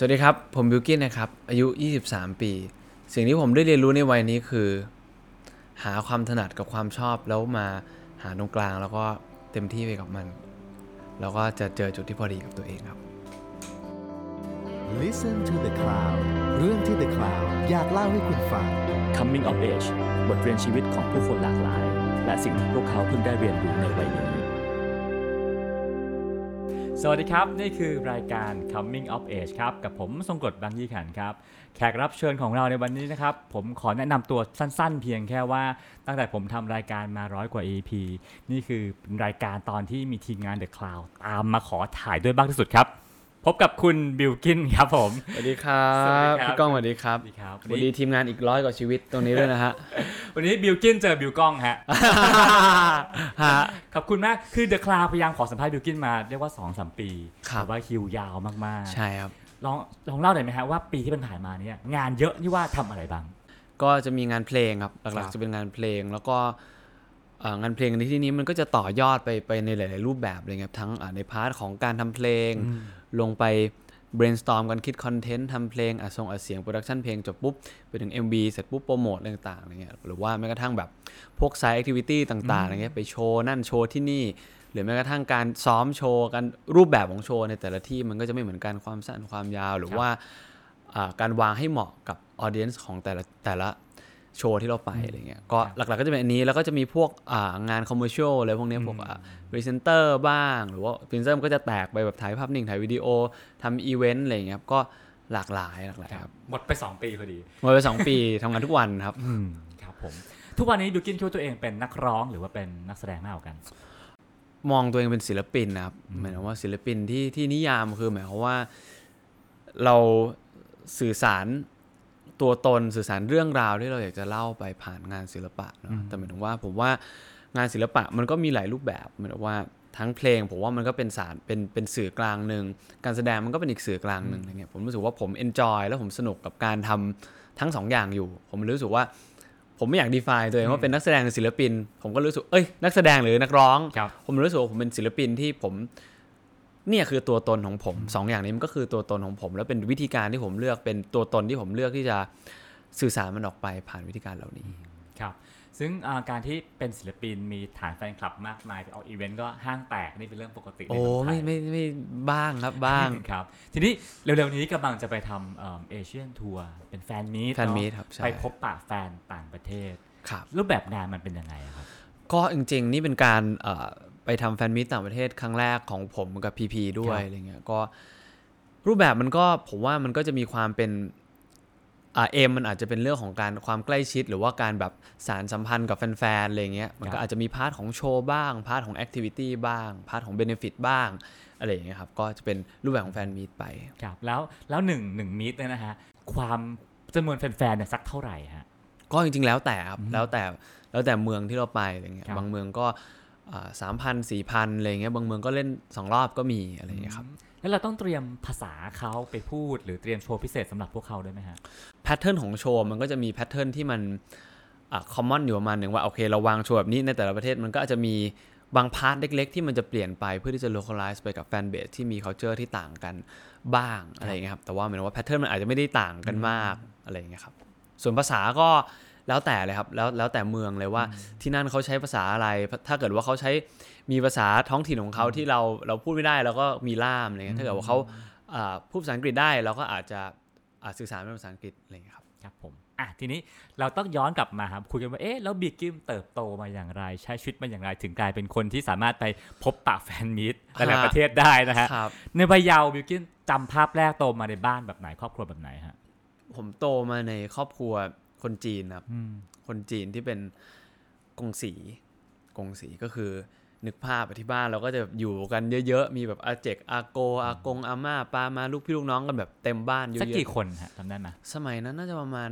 สวัสดีครับ ผมบิวกินนะครับ อายุ 23 ปี สิ่งที่ผมได้เรียนรู้ในวัยนี้คือ หาความถนัดกับความชอบแล้วมาหาตรงกลาง แล้วก็เต็มที่ไปกับมัน แล้วก็จะเจอจุดที่พอดีกับตัวเองครับ Listen to the Cloud เรื่องที่ The Cloud อยากเล่าให้คุณฟัง Coming of Age บทเรียนชีวิตของผู้คนหลากหลาย และสิ่งที่พวกเขาเพิ่งได้เรียนรู้ในวัยนี้ สวัสดีครับ นี่คือรายการ Coming of Age ครับ กับผมทรงกฎบางยี่ขันครับ แขกรับเชิญของเราในวันนี้นะครับ ผมขอแนะนำตัวสั้นๆ เพียงแค่ว่าตั้งแต่ผมทำรายการมาร้อยกว่า EP นี่คือรายการตอนที่มีทีมงาน The Cloud ตามมาขอถ่ายด้วยบ้างที่สุดครับ พบกับคุณบิลกินครับผม สวัสดีครัสวัสดีบครับพี่ก้องสวัสดีครับสวัสดีครับ สวัสดีทีมงานอีกร้อยกว่าชีวิตตรงนี้ด้วยนะฮะ วันนี้บิลกินเจอบิลกล้องฮะฮะขอบคุณมาก คือ The Cloud พยายามขอสัมภาษณ์บิลกินมาเรียกว่า2อสปีครับแต่ว่าคิวยาวมากๆ ใช่ครับ ลองลองเล่าหน่อยไหมฮะว่าปีที่ผ่านมาเนี่ยงานเยอะนี่ว่าทำอะไรบ้าง ก็จะมีงานเพลงครับครับหลักๆจะเป็นงานเพลงแล้วก็เอ่องานเพลงในที่นี้มันก็จะต่อยอดไปไปในหลาย ๆ รูปแบบเลยครับทั้งอ่าใน part ของการทำเพลง ลงไป brainstorm กันคิด content ทำเพลงอัดทรงอัดเสียง production เพลงจบปุ๊บ ไปถึง MV เสร็จปุ๊บโปรโมทอะไรต่างๆอะไรเงี้ยหรือว่าแม้กระทั่งแบบพวก side activity ต่างๆอะไรเงี้ยไปโชว์นั่นโชว์ที่นี่ หรือแม้กระทั่งการซ้อมโชว์กันรูปแบบของโชว์ในแต่ละที่มันก็จะไม่เหมือนกันความสั้นความยาว หรือครับว่าอ่าการวางให้เหมาะกับ audience ของแต่ละแต่ละ โชว์ที่เราไปอะไรเงี้ยก็ครับหลักๆก็จะเป็นอันนี้แล้วก็จะมีพวกอ่างาน commercial อะไรพวกเนี้ยพวกอ่าพรีเซนเตอร์บ้าง หรือว่าพรีเซนเตอร์มันก็จะแตกไปแบบถ่ายภาพนิ่งถ่ายวิดีโอทำอีเวนต์อะไรอย่างเงี้ยครับก็หลากหลายหลากหลายครับหมดไป 2 ปีพอดีหมดไปสองปีทำงานทุกวันครับครับผมทุกวันนี้บิลกินคิดว่าตัวเองเป็นนักร้องหรือว่าเป็นนักแสดงมากกว่ากัน มองตัวเองเป็นศิลปินนะครับหมายถึงว่าศิลปินที่ที่นิยามคือหมายความว่าเราสื่อสาร ตัวตนสื่อสารเรื่องราวที่เราอยากจะเล่าไปผ่านงานศิลปะเนอะแต่หมายถึงว่าผมว่างานศิลปะมันก็มีหลายรูปแบบหมายถึงว่าทั้งเพลงผมว่ามันก็เป็นสารเป็นเป็นสื่อกลางหนึ่งการแสดงมันก็เป็นอีกสื่อกลางหนึ่งอะไรเงี้ยผมรู้สึกว่าผม enjoy แล้วผมสนุกกับการทำทั้งสองอย่างอยู่ ผมรู้สึกว่า ผมไม่อยาก define ตัวเองว่าเป็นนักแสดงหรือศิลปิน ผมก็รู้สึกเอ้ยนักแสดงหรือนักร้องครับผมรู้สึกว่าผมเป็นศิลปินที่ผม เนี่ยคือตัวตนของผมสองอย่างนี้มันก็คือตัวตนของผม แล้วเป็นวิธีการที่ผมเลือกเป็นตัวตนที่ผมเลือกที่จะสื่อสารมันออกไปผ่านวิธีการเหล่านี้ครับซึ่งอ่าการที่เป็นศิลปินมีฐานแฟนคลับมากมายไปออกอีเวนต์ก็ห้างแตกนี่เป็นเรื่องปกติในโอ้เมืองไทไม่ยไม่ไม่บ้างครับบ้างครับ ทีนี้เร็วๆนี้กำลังจะไปทำ Asian tour เป็น fan meet fan meet ครับใช่ไปพบปะแฟนต่างประเทศครับรูปแบบงานมันเป็นยังไงอะครับ ก็จริงๆ นี่เป็นการเอ่อ ไปทำ fan meet ต่างประเทศครั้งแรกของผมกับพีพีด้วยครับอะไรเงี้ยก็รูปแบบมันก็ผมว่ามันก็จะมีความเป็นอ่าเอมมันอาจจะเป็นเรื่องของการความใกล้ชิด หรือว่าการแบบสารสัมพันธ์กับแฟนๆอะไรเงี้ยมันก็อาจจะมี part ของโชว์บ้าง part ของ activity บ้าง part ของ benefit บ้างอะไรอย่างเงี้ยครับก็จะเป็นรูปแบบของ fan meet ไป ครับแล้วแล้วหนึ่งหนึ่ง meet เนี่ยนะฮะความจำนวนแฟนๆเนี่ยสักเท่าไหร่ฮะ ก็จริงๆแล้วแต่ครับแล้วแต่แล้วแต่เมืองที่เราไปอะไรเงี้ยครับ บางเมืองก็ สามพันสี่พันอะไรเงี้ยบางเมืองก็เล่นสองรอบก็มีอะไรเงี้ยครับแล้วเราต้องเตรียมภาษาเขาไปพูด หรือเตรียมโชว์พิเศษสำหรับพวกเขาด้วยไหมฮะ pattern ของโชว์มันก็จะมี pattern ที่มัน common อยู่ประมาณหนึ่งว่าโอเคเราวางโชว์แบบนี้ในแต่ละประเทศมันก็อาจจะมีบาง part เล็ก ๆ ที่มันจะเปลี่ยนไปเพื่อที่จะ localize ไปกับ fanbase ที่มี culture ที่ต่างกันบ้างอะไรอย่างเงี้ยครับแต่ว่าหมายถึงว่า pattern มันอาจจะไม่ได้ต่างกันมากอะไรอย่างเงี้ยครับส่วนภาษาก็ แล้วแต่เลยครับแล้วแล้วแต่เมืองเลยว่าที่นั่นเขาใช้ภาษาอะไร ถ้าเกิดว่าเขาใช้มีภาษาท้องถิ่นของเขาที่เราเราพูดไม่ได้เราก็มีล่ามอะไรเงี้ยถ้าเกิดว่าเขาอ่าพูดภาษาอังกฤษได้เราก็อาจจะอ่าสื่อสารเป็นภาษาอังกฤษอะไรอย่างเงี้ยครับครับผมอะทีนี้เราต้องย้อนกลับมาครับคุยกันว่าเอ๊ะแล้วบิ๊กกิมเติบโตมาอย่างไร ใช้ชีวิตมาอย่างไร ถึงกลายเป็นคนที่สามารถไปพบปะแฟนมิตรหลายฮะๆประเทศได้นะฮะครับในวัยเยาว์บิ๊กกิมจำภาพแรกโตมาในบ้านแบบไหนครอบครัวแบบไหนฮะผมโตมาในครอบครัว คนจีนครับอืมคนจีนที่เป็นกงสีกงสีก็คือนึกภาพอะที่บ้านเราก็จะอยู่กันเยอะๆ มีแบบอาเจกอาโกอากงอาม่าป้ามาลูกพี่ลูกน้องกันแบบเต็มบ้านเยสักอะกี่คนฮะจำได้ไหมๆสมัยนั้นน่าจะประมาณ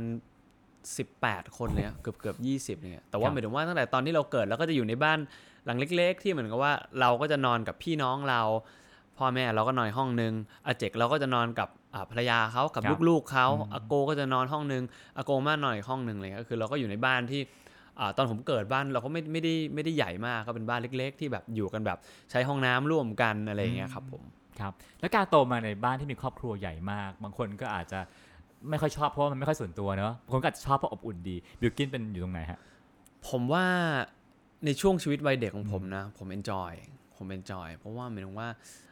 18 คนเลยอะเกือบเกือบยีเนี่ยแต่ว่าครับหมายถึงว่าตั้งแต่ตอนที่เราเกิดเราก็จะอยู่ในบ้านหลังเล็ก ๆ ที่เหมือนกับว่าเราก็จะนอนกับพี่น้องเรา พ่อแม่เราก็นอนห้องนึงอาเจกเราก็จะนอนกับอ่าภรรยาเขากับลูกๆเขาอาโกก็จะนอนห้องนึงอาโกมานอนอีกห้องนึงเลยก็คือ เราก็อยู่ในบ้านที่อ่าตอนผมเกิดบ้านเราก็ไม่ไม่ได้ไม่ได้ใหญ่มากก็เป็นบ้านเล็ก ๆ ที่แบบอยู่กันแบบใช้ห้องน้ำร่วมกันอะไรอย่างเงี้ยครับผมครับแล้วการโตมาในบ้านที่มีครอบครัวใหญ่มาก บางคนก็อาจจะไม่ค่อยชอบเพราะว่ามันไม่ค่อยส่วนตัวเนอะบางคนก็อาจจะชอบเพราะอบอุ่นดีบิวกินเป็นอยู่ตรงไหนฮะผมว่าในช่วงชีวิตวัยเด็กของผมนะ ผม enjoy ผม enjoy เพราะว่าหมายถึงว่าอ่า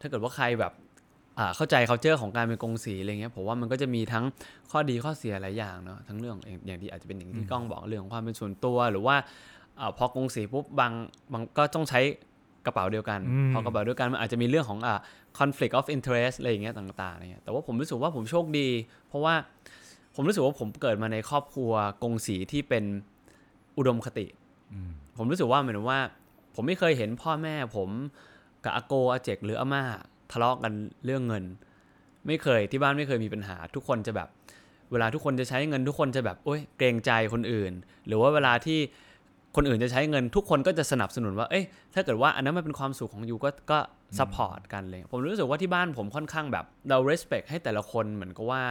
ถ้าเกิดว่าใครแบบอ่าเข้าใจ culture ของการเป็นกงสีอะไรเงี้ยผมว่ามันก็จะมีทั้งข้อดีข้อเสียหลายอย่างเนาะทั้งเรื่องอย่างอย่างที่อาจจะเป็นอย่างที่ก้องบอกเรื่องของความเป็นส่วนตัว หรือว่าอาพอกงสีปุ๊บบางบางก็ต้องใช้กระเป๋าเดียวกันอืมพอกระเป๋าเดียวกันมันอาจจะมีเรื่องของอ่า conflict of interest อะไรอย่างเงี้ยต่างๆอะไรเงี้ยแต่ว่าผมรู้สึกว่าผมโชคดี เพราะว่าผมรู้สึกว่าผมเกิดมาในครอบครัวกงสีที่เป็นอุดมคติอืมผมรู้สึกว่าเหมือนว่า ผมไม่เคยเห็นพ่อแม่ผม กับอาโกอาเจกหรืออาม่าทะเลาะกันเรื่องเงิน ไม่เคยที่บ้านไม่เคยมีปัญหา ทุกคนจะแบบ เวลาทุกคนจะใช้เงินทุกคนจะแบบโอ้ยเกรงใจคนอื่น หรือว่าเวลาที่คนอื่นจะใช้เงิน ทุกคนก็จะสนับสนุนว่า เอ้ยถ้าเกิดว่าอันนั้นมันเป็นความสุขของ you ก็ก็ support กันเลย ผมรู้สึกว่าที่บ้านผมค่อนข้างแบบ เรา respect ให้แต่ละคนเหมือนกับว่า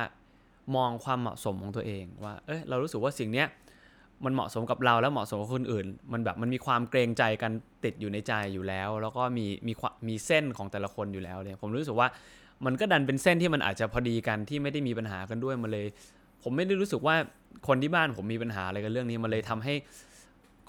มองความเหมาะสมของตัวเองว่า เอ้ยเรารู้สึกว่าสิ่งเนี้ย มันเหมาะสมกับเราและเหมาะสมกับคนอื่น มันแบบมันมีความเกรงใจกันติดอยู่ในใจอยู่แล้ว แล้วก็มีมีมีเส้นของแต่ละคนอยู่แล้วเนี่ยผมรู้สึกว่ามันก็ดันเป็นเส้นที่มันอาจจะพอดีกันที่ไม่ได้มีปัญหากันด้วยมาเลย ผมไม่ได้รู้สึกว่าคนที่บ้านผมมีปัญหาอะไรกันเรื่องนี้มาเลยทำให้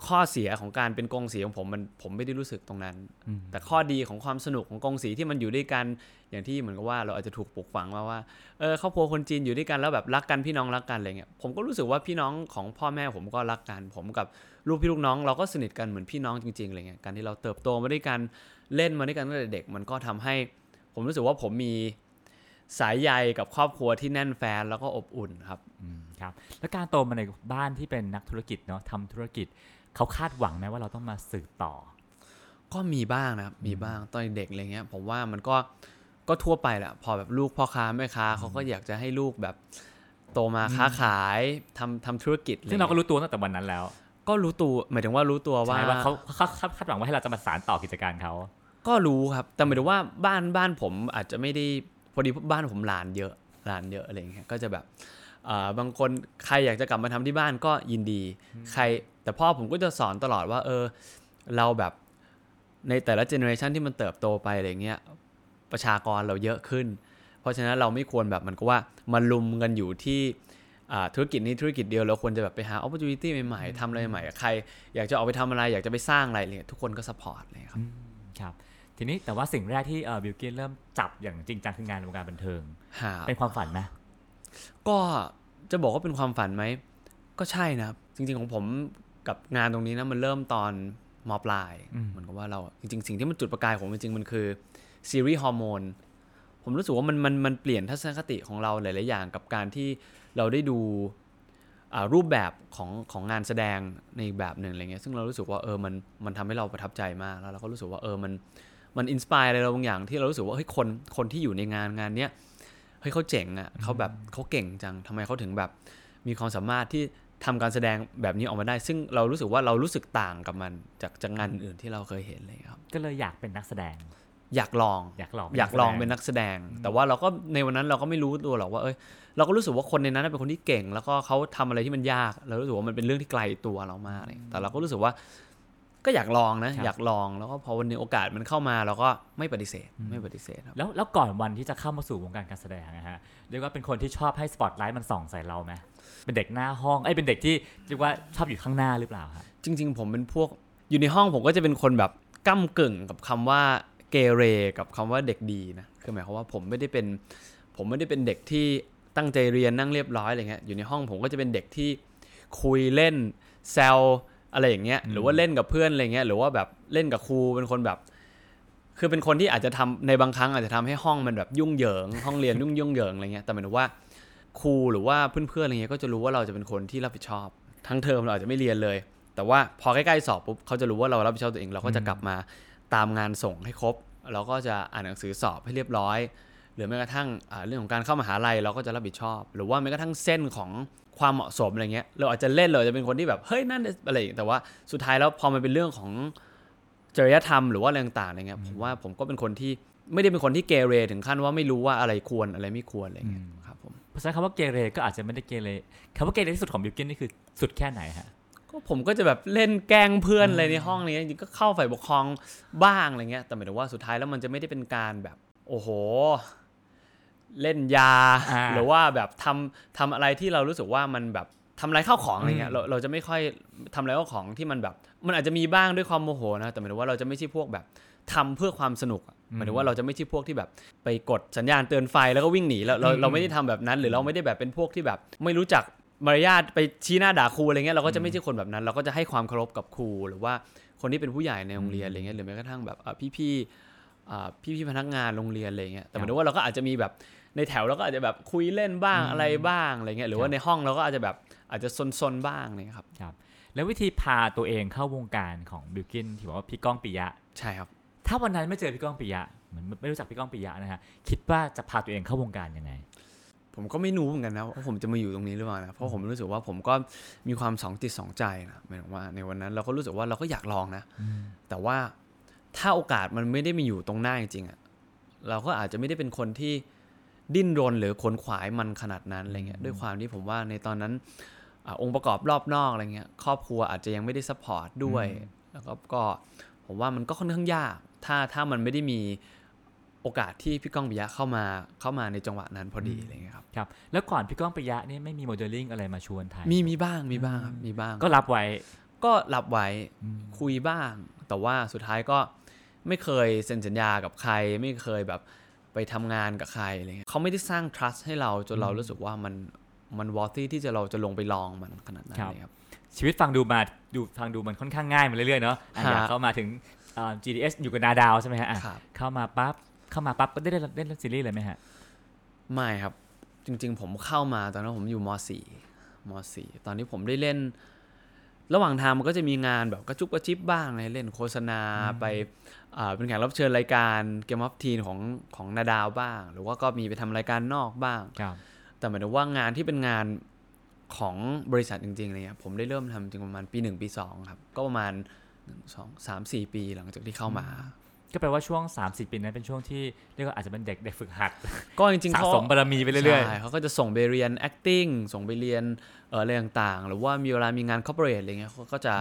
ข้อเสียของการเป็นกงสีของผมมันผมไม่ได้รู้สึกตรงนั้นอืมแต่ข้อดีของความสนุกของกงสีที่มันอยู่ด้วยกันอย่างที่เหมือนกับว่าเราอาจจะถูกปลูกฝังมาว่าเออครอบครัวคนจีนอยู่ด้วยกันแล้วแบบรักกันพี่น้องรักกันอะไรเงี้ยผมก็รู้สึกว่าพี่น้องของพ่อแม่ผมก็รักกัน ผมกับลูกพี่ลูกน้อง เราก็สนิทกันเหมือนพี่น้องจริงๆอะไรเงี้ยการที่เราเติบโตมาด้วยกันเล่นมาด้วยกันตั้งแต่เด็กมันก็ทำให้ ผมรู้สึกว่าผมมีสายใยกับครอบครัวที่แน่นแฟนแล้วก็อบอุ่นครับอืมครับ แล้วการโตมาในบ้านที่เป็นนักธุรกิจเนาะทำธุรกิจ เขาคาดหวังไหมว่าเราต้องมาสืบต่อ ก็มีบ้างนะครับมีบ้างตอนเด็กอะไรเงี้ย ผมว่ามันก็ก็ทั่วไปแหละพอแบบลูกพ่อค้าแม่ค้าเขาก็อยากจะให้ลูกแบบโตมาค้าขายทำทำธุรกิจซึ่งเราก็อะไรงี้ยรู้ตัวตั้งแต่วันนั้นแล้ว ก็รู้ตัวหมายถึงว่ารู้ตัวว่าใช่ว่าเขาเขาเขาคาดหวังว่าให้เราจะมาสานต่อกิจการเขาก็รู้ครับแต่หมายถึงว่าบ้านบ้านผมอาจจะไม่ได้พอดีบ้านผมหลานเยอะหลานเยอะอะไรเงี้ยก็จะแบบอ่าบางคนใครอยากจะกลับมาทำที่บ้านก็ยินดี ใคร แต่พ่อผมก็จะสอนตลอดว่า เออ เราแบบในแต่ละเจเนอเรชันที่มันเติบโตไปอะไรเงี้ยประชากรเราเยอะขึ้น เพราะฉะนั้นเราไม่ควรแบบมันก็ว่ามันลุมกันอยู่ที่อ่าธุรกิจนี้ธุรกิจเดียวเราควรจะแบบไปหา opportunity ใหม่ๆทำอะไรใหม่ๆใคร อยากจะออกไปทำอะไรอยากจะไปสร้างอะไรเนี่ยทุกคนก็ support เลยครับครับทีนี้แต่ว่าสิ่งแรกที่เออบิลกินเริ่มจับอย่างจริงจังคืองานในวงการบันเทิงหาเป็นความฝันไหมก็จะบอกว่าเป็นความฝันไหม ก็ใช่นะครับจริงๆของผม กับงานตรงนี้นะมันเริ่มตอนมปลายเหมือนกับว่าเราจริงๆ สิ่งที่มันจุดประกายของผมจริงๆมันคือซีรีส์ฮอร์โมนผมรู้สึกว่ามันมันมันเปลี่ยนทัศนคติของเราหลายๆอย่างกับการที่เราได้ดูอ่ารูปแบบของของงานแสดงในอีกแบบหนึ่งอะไรเงี้ยซึ่งเรารู้สึกว่าเออมันมันทำให้เราประทับใจมากแล้วเราก็รู้สึกว่าเออมันมันอินสปายอะไรเราบางอย่างที่เรารู้สึกว่าเฮ้ยคนคนที่อยู่ในงานงานเนี้ยเฮ้ยเขาเจ๋งอะเขาแบบเขาเก่งจังทำไมเขาถึงแบบมีความสามารถที่ ทำการแสดงแบบนี้ออกมาได้ ซึ่งเรารู้สึกว่าเรารู้สึกต่างกับมันจากจากงานอื่นๆที่เราเคยเห็นเลยครับ ก็เลยอยากเป็นนักแสดง อยากลองอยากลองอยากลองเป็นนักแสดง แต่ว่าเราก็ในวันนั้นเราก็ไม่รู้ตัวหรอกว่าเอ้ยเราก็รู้สึกว่าคนในนั้นเป็นคนที่เก่ง แล้วก็เขาทำอะไรที่มันยากเรารู้สึกว่ามันเป็นเรื่องที่ไกลตัวเรามากเลยแต่เราก็รู้สึกว่าก็อยากลองนะ อยากลองแล้วก็พอวันหนึงโอกาสมันเข้ามาเราก็ไม่ปฏิเสธไม่ปฏิเสธครับแล้วแล้วก่อนวันที่จะเข้ามาสู่วงการการแสดงนะฮะเรียกว่าเป็นคนที่ชอบให้สปอตไลท์มันส่องใส่เราไหม เป็นเด็กหน้าห้องไอ้ยเป็นเด็กที่เรียกว่าชอบอยู่ข้างหน้าหรือเปล่าฮะจริง ๆ ผมเป็นพวกอยู่ในห้องผมก็จะเป็นคนแบบก้ากึ่งกับคำว่าเกเรกับคำว่าเด็กดีนะคือหมายความว่าผมไม่ได้เป็นผมไม่ได้เป็นเด็กที่ตั้งใจเรียนนั่งเรียบร้อยอะไรเงี้ยอยู่ในห้องผมก็จะเป็นเด็กที่คุยเล่นแซวอะไรอย่างเงี้ยหรือว่าเล่นกับเพื่อนอะไรเงี้ยหรือว่าแบบเล่นกับครูเป็นคนแบบ คือเป็นคนที่อาจจะทำในบางครั้งอาจจะทำให้ห้องมันแบบยุ่งเหยิงห้องเรียนยุ่งยุ่งเหยิงอะไรเงี้ยแต่หมายถึงว่า ครูหรือว่าเพื่อนๆอะไรเงี้ยก็จะรู้ว่าเราจะเป็นคนที่รับผิดชอบ ทั้งเทอมเราอาจจะไม่เรียนเลย แต่ว่าพอใกล้ๆสอบปุ๊บเขาจะรู้ว่าเรารับผิดชอบตัวเอง เราก็จะกลับมาตามงานส่งให้ครบ เราก็จะอ่านหนังสือสอบให้เรียบร้อย หรือแม้กระทั่งเรื่องของการเข้ามหาลัยเราก็จะรับผิดชอบ หรือว่าแม้กระทั่งเส้นของความเหมาะสมอะไรเงี้ยเราอาจจะเล่นเราจะเป็นคนที่แบบเฮ้ยนั่นอะไรอย่างเงี้ยแต่ว่าสุดท้ายแล้วพอมันเป็นเรื่องของจริยธรรมหรือว่าอะไรต่างๆอะไรเงี้ยผมว่าผมก็เป็นคนที่ไม่ได้เป็นคนที่เกเรถึงขั้นว่าไม่รู้ว่าอะไรควรอะไรไม่ควรอะไรเงี้ย ครับผมเพราะฉะนั้นคำว่าเกเรก็อาจจะไม่ได้เกเรคำว่าเกเรที่สุดของบิลกินนี่คือสุดแค่ไหนฮะก็ผมก็จะแบบเล่นแกล้งเพื่อนอะไรในห้องนี้จริงๆก็เข้าฝ่ายปกครองบ้างอะไรเงี้ยแต่หมายถึงว่าสุดท้ายแล้วมันจะไม่ได้เป็นการแบบโอ้โห เล่นยาอ่าหรือว่าแบบทำทำอะไรที่เรารู้สึกว่ามันแบบทำอะไรเข้าของอะไรเงี้ยอืมเราเราจะไม่ค่อยทำอะไรเข้าของที่มันแบบ มันอาจจะมีบ้างด้วยความโมโหนะแต่หมายถึงว่าเราจะไม่ใช่พวกแบบทำเพื่อความสนุกอะ หมายถึงว่าเราจะไม่ใช่พวกที่แบบไปกดสัญญาณเตือนไฟแล้วก็วิ่งหนีเราเราเราไม่ได้ทำแบบนั้น หรือเราไม่ได้แบบเป็นพวกที่แบบ ไม่รู้จักมารยาทไปชี้หน้าด่าครูอะไรเงี้ยเราก็จะไม่ใช่คนแบบนั้น เราก็จะให้ความเคารพกับครู หรือว่าคนที่เป็นผู้ใหญ่ในโรงเรียนอะไรเงี้ยหรือแม้กระทั่งแบบอะพี่ๆอ่าพี่ๆพนักงานโรงเรียนอะไรเงี้ยแต่หมายถึงว่าเราก็อาจจะมีแบบในแถวเราก็อาจจะแบบคุยเล่นบ้างอะไรบ้างอะไรเงี้ยหรือว่าในห้องเราก็อาจจะแบบอาจจะซนๆบ้างอะไรเงี้ยครับครับ แล้ววิธีพาตัวเองเข้าวงการของบิลกินที่บอกว่าพี่ก้องปิยะใช่ครับ ถ้าวันนั้นไม่เจอพี่ก้องปิยะเหมือนไม่รู้จักพี่ก้องปิยะนะฮะคิดว่าจะพาตัวเองเข้าวงการยังไง ผมก็ไม่รู้เหมือนกันนะว่าผมจะมาอยู่ตรงนี้หรือเปล่านะเพราะผมรู้สึกว่าผมก็มีความสองจิตสองใจนะหมายถึงว่าในวันนั้นเราก็รู้สึกว่าเราก็อยากลองนะ แต่ว่าถ้าโอกาสมันไม่ได้มาอยู่ตรงหน้าจริงๆอะเราก็อาจจะไม่ได้เป็นคนที่ดิ้นรนหรือขวนขวายมันขนาดนั้นอะไรเงี้ยด้วยความที่ผมว่าในตอนนั้นอาองค์ประกอบรอบนอกอะไรเงี้ยครอบครัวอาจจะยังไม่ได้ support ด้วยแล้วก็ก็ผมว่ามันก็ค่อนข้างยาก ถ้าถ้ามันไม่ได้มีโอกาสที่พี่ก้องปิยะเข้ามาเข้ามาในจังหวะนั้นพอดีอะไรเงี้ยครับครับ แล้วก่อนพี่ก้องปิยะนี่ไม่มีโมเดลลิ่งอะไรมาชวนถ่ายมีมีบ้างมีบ้างครับมีบ้าง ก็รับไว้ก็รับไว้คุยบ้าง แต่ว่าสุดท้ายก็ไม่เคยเซ็นสัญญากับใคร ไม่เคยแบบไปทำงานกับใครอะไรเงี้ยเขาไม่ได้สร้าง trust ให้เราจนเรารู้สึกว่ามันมันวอร์ตี้ที่จะเราจะลงไปลองมันขนาดนั้นครับเลยครับชีวิตฟังดูมาดูฟังดูมันค่อนข้างง่ายมาเรื่อยๆเนาะอะฮะอยากเข้ามาถึงอ่า GDS อยู่กับนาดาวใช่ไหมฮะอะครับ เข้ามาปั๊บเข้ามาปั๊บก็ได้เล่นเล่นซีรีส์เลยไหมฮะ ไม่ครับ จริง ๆ ผมเข้ามาตอนนั้นผมอยู่ม .4 ม .4 ตอนนี้ผมได้เล่น ระหว่างทางมันก็จะมีงานแบบกระจุบกระจิบบ้างเลยเล่นโฆษณาไปอ่าเป็นแขกรับเชิญรายการเกมอ f ทีนของของนาดาวบ้าง หรือว่าก็มีไปทำรายการนอกบ้าง ครับแต่หมายถึงว่างานที่เป็นงานของบริษัทจริงๆอะไรเงี้ยผมได้เริ่มทำจริงประมาณปี1ปี2ครับ ก็ประมาณ 1 2 3 4ปีหลังจากที่เข้ามา ก็แปลว่าช่วง 30 ปีนั้นเป็นช่วงที่เรียกว่าอาจจะเป็นเด็กเด็กฝึกหัด ก็จริงๆสะเขาสมบารมีไปเรื่อยใช่เขาก็จะส่งไปเรียน acting ส่งไปเรียนเอ่ออะไรต่างๆ หรือว่ามีเวลามีงาน corporate อะไรเงี้ยเขาก็จะ